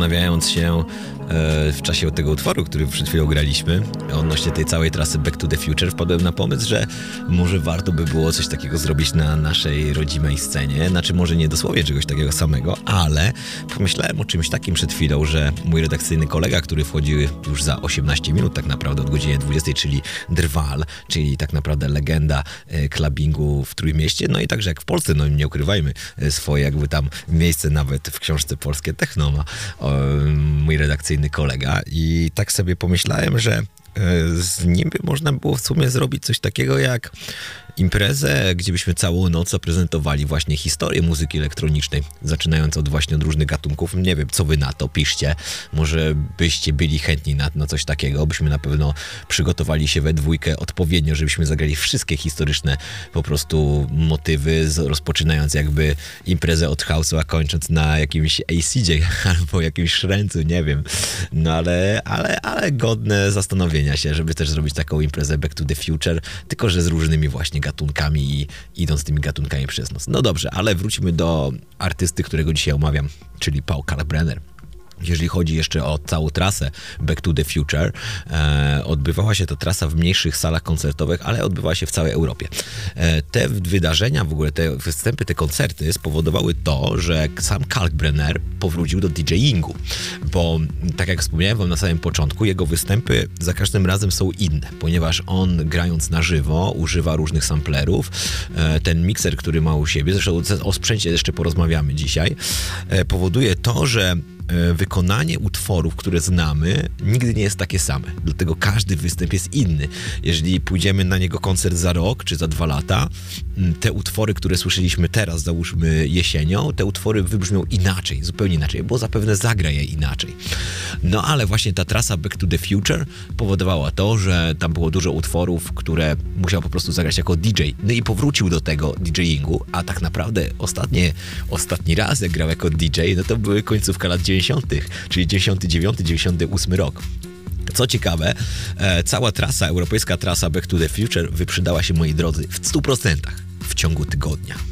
Zastanawiając się e, w czasie tego utworu, który przed chwilą graliśmy, odnośnie tej całej trasy Back to the Future, wpadłem na pomysł, że może warto by było coś takiego zrobić na naszej rodzimej scenie. Znaczy, może nie dosłownie czegoś takiego samego, ale pomyślałem o czymś takim przed chwilą, że mój redakcyjny kolega, który wchodził już za 18 minut tak naprawdę od godziny 20, czyli Drwal, czyli tak naprawdę legenda e, clubbingu w Trójmieście, no i także jak w Polsce, no nie ukrywajmy, e, swoje jakby tam miejsce nawet w książce Polskie Techno ma mój redakcyjny kolega. I tak sobie pomyślałem, że e, z nim by można było w sumie zrobić coś takiego jak imprezę, gdzie byśmy całą noc zaprezentowali właśnie historię muzyki elektronicznej, zaczynając od właśnie od różnych gatunków. Nie wiem, co wy na to, piszcie. Może byście byli chętni na, na coś takiego, byśmy na pewno przygotowali się we dwójkę odpowiednio, żebyśmy zagrali wszystkie historyczne po prostu motywy, rozpoczynając jakby imprezę od house'u, a kończąc na jakimś ACJ <laughs> albo jakimś szręcu, nie wiem. No ale, ale, ale godne zastanowienia się, żeby też zrobić taką imprezę Back to the Future, tylko że z różnymi właśnie gatunkami i idąc tymi gatunkami przez nos. No dobrze, ale wróćmy do artysty, którego dzisiaj omawiam, czyli Paul Kalkbrenner. Jeżeli chodzi jeszcze o całą trasę Back to the Future, e, odbywała się ta trasa w mniejszych salach koncertowych, ale odbywała się w całej Europie. E, te wydarzenia, w ogóle te występy, te koncerty spowodowały to, że sam Kalkbrenner powrócił do DJingu, bo tak jak wspomniałem wam na samym początku, jego występy za każdym razem są inne, ponieważ on grając na żywo używa różnych samplerów. E, ten mikser, który ma u siebie, zresztą o sprzęcie jeszcze porozmawiamy dzisiaj, e, powoduje to, że wykonanie utworów, które znamy, nigdy nie jest takie same. Dlatego każdy występ jest inny. Jeżeli pójdziemy na niego koncert za rok czy za dwa lata, te utwory, które słyszeliśmy teraz, załóżmy jesienią, te utwory wybrzmią inaczej, zupełnie inaczej, bo zapewne zagra je inaczej. No ale właśnie ta trasa Back to the Future powodowała to, że tam było dużo utworów, które musiał po prostu zagrać jako DJ. No i powrócił do tego DJingu, a tak naprawdę ostatnie, ostatni raz jak grał jako DJ, no to były końcówka lat 90., czyli 99, 98 rok. Co ciekawe, e, cała trasa, europejska trasa Back to the Future wyprzedała się, moi drodzy, w 100% w ciągu tygodnia.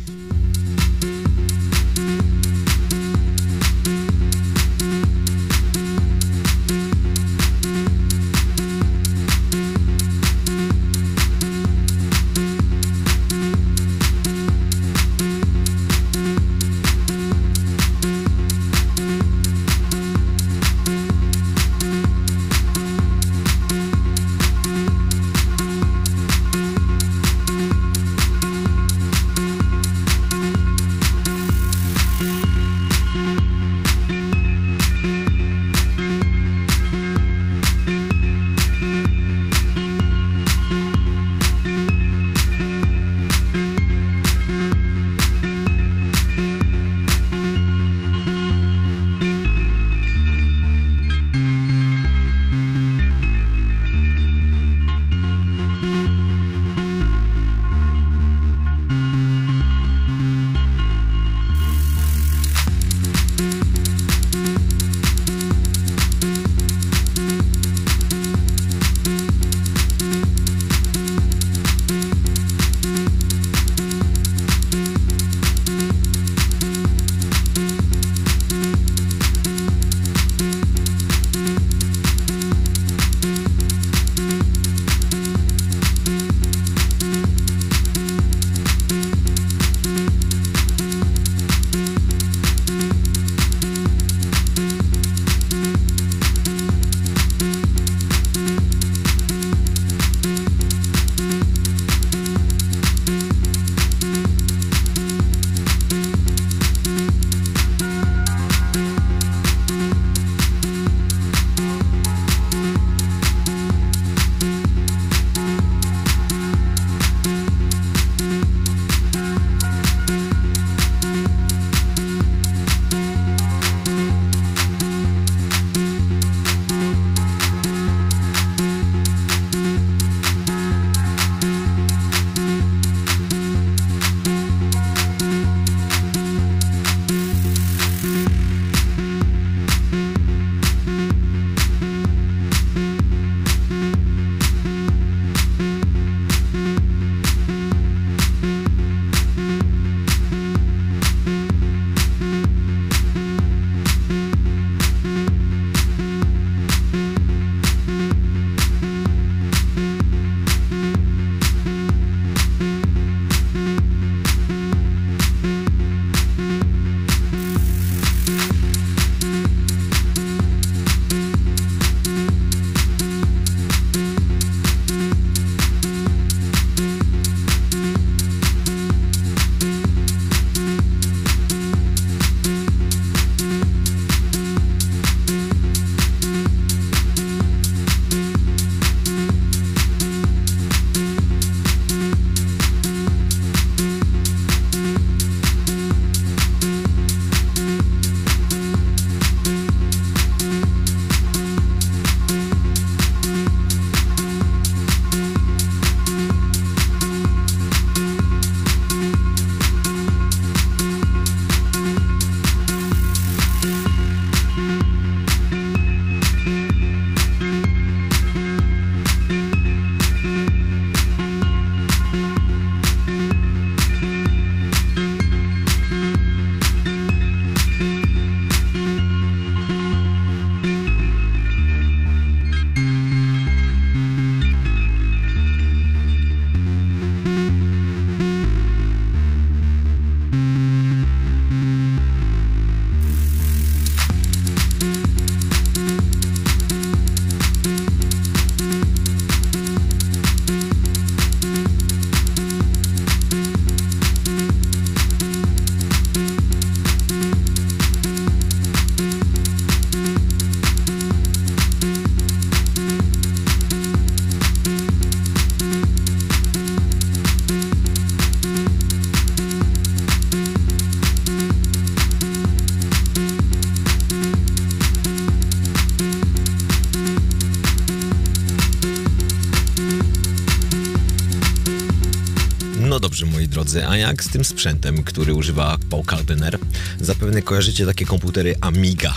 Drodzy, a jak z tym sprzętem, który używa Paul Kalkbrenner? Zapewne kojarzycie takie komputery Amiga.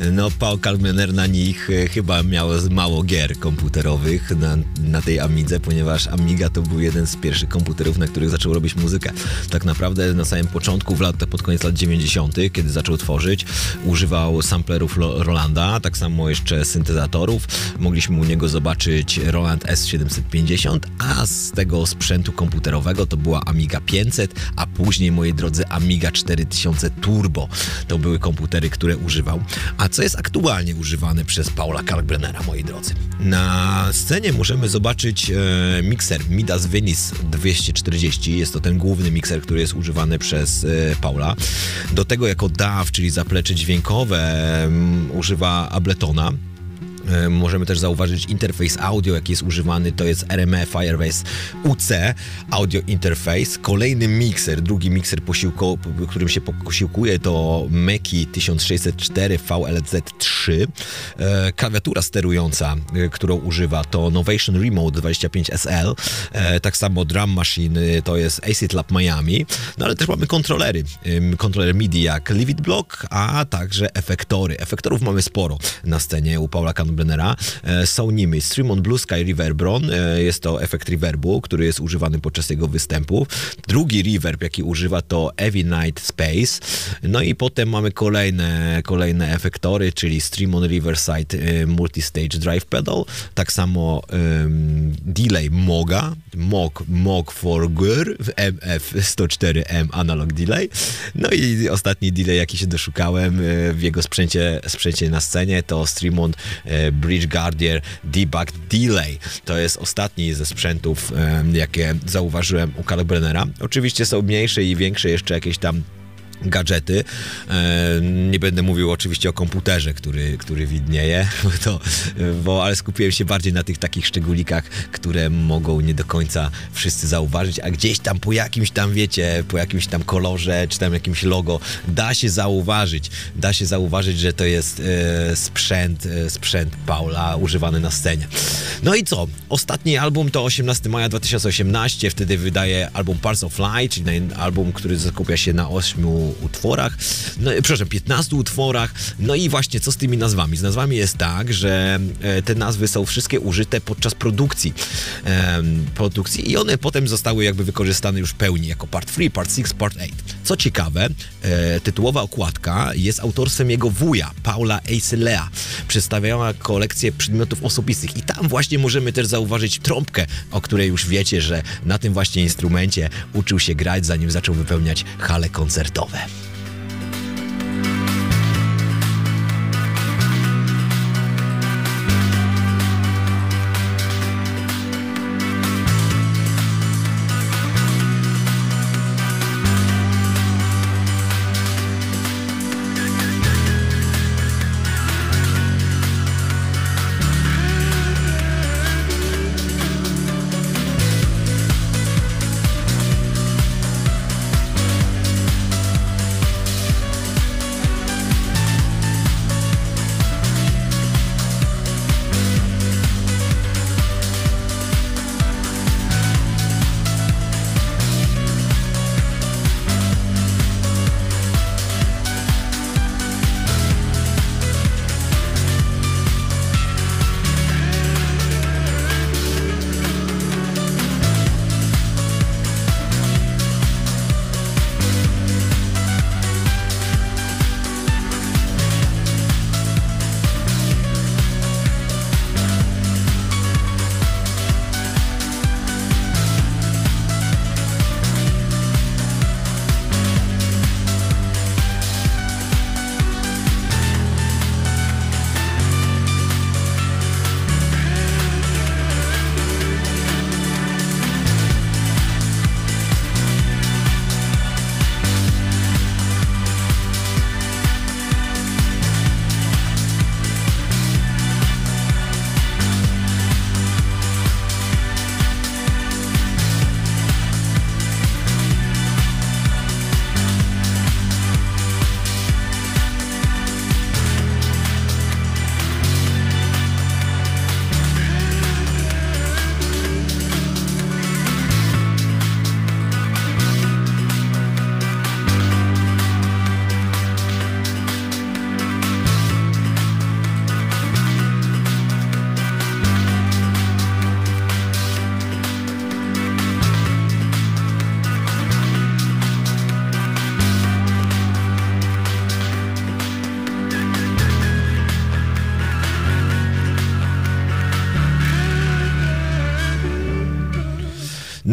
E, <laughs> no, Paul Kalkbrenner na nich e, chyba miał mało gier komputerowych na, na tej Amidze, ponieważ Amiga to był jeden z pierwszych komputerów, na których zaczął robić muzykę. Tak naprawdę na samym początku, w lat, pod koniec lat 90., kiedy zaczął tworzyć, używał samplerów Rolanda, tak samo jeszcze syntezatorów. Mogliśmy u niego zobaczyć Roland S750, a z tego sprzętu komputerowego to była Amiga 500, a później, moi drodzy, Amiga 4000 Turbo. To były komputery, które używał. A co jest aktualnie używane przez Paula Kalkbrennera, moi drodzy? Na scenie możemy zobaczyć e, mikser Midas Venice 240. Jest to ten główny mikser, który jest używany przez e, Paula. Do tego jako DAW, czyli zaplecze dźwiękowe, um, używa Abletona. E, możemy też zauważyć interfejs audio, jaki jest używany, to jest RME Firebase UC Audio Interface. Kolejny mikser, drugi mikser, posiłko, którym się posiłkuje to Meki 1604 VLZ3. E, klawiatura sterująca, e, którą używa to Novation Remote 25SL. Tak samo Drum Machine to jest Acid Lab Miami. No ale też mamy kontrolery. Kontroler MIDI jak Livid Block, a także efektory. Efektorów mamy sporo na scenie u Paula Canberra E, są nimi Stream Blue Sky Reverbron, e, jest to efekt reverbu, który jest używany podczas jego występów. Drugi reverb, jaki używa to Heavy Night Space. No i potem mamy kolejne, kolejne efektory, czyli Stream on Riverside e, Multistage Drive Pedal, tak samo delay Moga, Mog, Mog for Gur, MF104M Analog Delay. No i ostatni delay, jaki się doszukałem w jego sprzęcie, sprzęcie na scenie, to Streamon Bridge Guardian Debug Delay. To jest ostatni ze sprzętów, jakie zauważyłem u Kalbrennera. Oczywiście są mniejsze i większe jeszcze jakieś tam gadżety. E, nie będę mówił oczywiście o komputerze, który, który widnieje, <laughs> bo to, bo, ale skupiłem się bardziej na tych takich szczególikach, które mogą nie do końca wszyscy zauważyć, a gdzieś tam po jakimś tam, wiecie, po jakimś tam kolorze, czy tam jakimś logo, da się zauważyć, da się zauważyć, że to jest e, sprzęt, e, sprzęt Paula używany na scenie. No i co? Ostatni album to 18 maja 2018, wtedy wydaje album Parts of Light, czyli album, który skupia się na ośmiu utworach, no, przepraszam, 15 utworach. No i właśnie co z tymi nazwami? Z nazwami jest tak, że e, te nazwy są wszystkie użyte podczas produkcji. Produkcji i one potem zostały jakby wykorzystane już w pełni jako part 3, part 6, part 8. Co ciekawe, e, tytułowa okładka jest autorstwem jego wuja, Paula Eiselea. Przedstawiała kolekcję przedmiotów osobistych i tam właśnie możemy też zauważyć trąbkę, o której już wiecie, że na tym właśnie instrumencie uczył się grać, zanim zaczął wypełniać hale koncertowe. FM.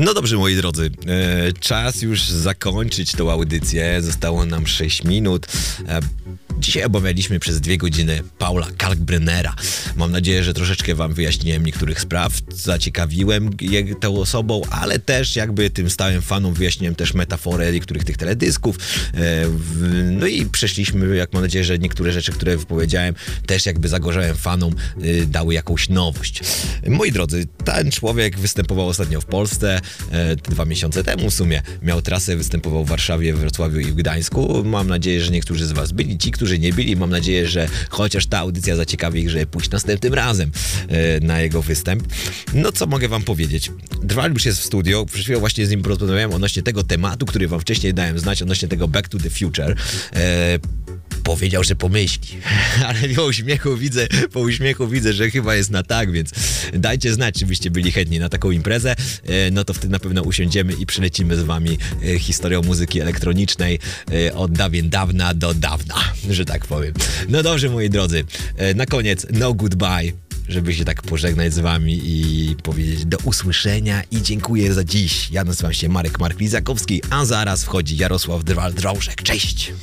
No dobrze, moi drodzy, e, czas już zakończyć tą audycję. Zostało nam 6 minut. Dzisiaj obawialiśmy przez dwie godziny Paula Kalkbrennera. Mam nadzieję, że troszeczkę wam wyjaśniłem niektórych spraw, zaciekawiłem tą osobą, ale też jakby tym stałym fanom wyjaśniłem też metaforę niektórych tych teledysków. E, No i przeszliśmy, jak mam nadzieję, że niektóre rzeczy, które wypowiedziałem, też jakby zagorzałem fanom, y, dały jakąś nowość. Moi drodzy, ten człowiek występował ostatnio w Polsce, e, dwa miesiące temu w sumie. Miał trasę, występował w Warszawie, w Wrocławiu i w Gdańsku. Mam nadzieję, że niektórzy z was byli, ci, którzy nie byli, mam nadzieję, że chociaż ta audycja zaciekawi ich, żeby pójść następnym razem e, na jego występ. No co mogę wam powiedzieć? Drwal już jest w studio, przed chwilą właśnie z nim porozmawiałem odnośnie tego tematu, który wam wcześniej dałem znać, odnośnie tego Back to the Future. Powiedział, że pomyśli. <laughs> Ale po uśmiechu widzę, po uśmiechu widzę, że chyba jest na tak, więc dajcie znać, czy byście byli chętni na taką imprezę. E, No to wtedy na pewno usiądziemy i przylecimy z wami e, historią muzyki elektronicznej e, od dawien dawna do dawna, że tak powiem. No dobrze, moi drodzy. Na koniec, no goodbye żeby się tak pożegnać z wami i powiedzieć do usłyszenia i dziękuję za dziś. Ja nazywam się Marek Mark Lizakowski, a zaraz wchodzi Jarosław Drwal-Drążek. Cześć!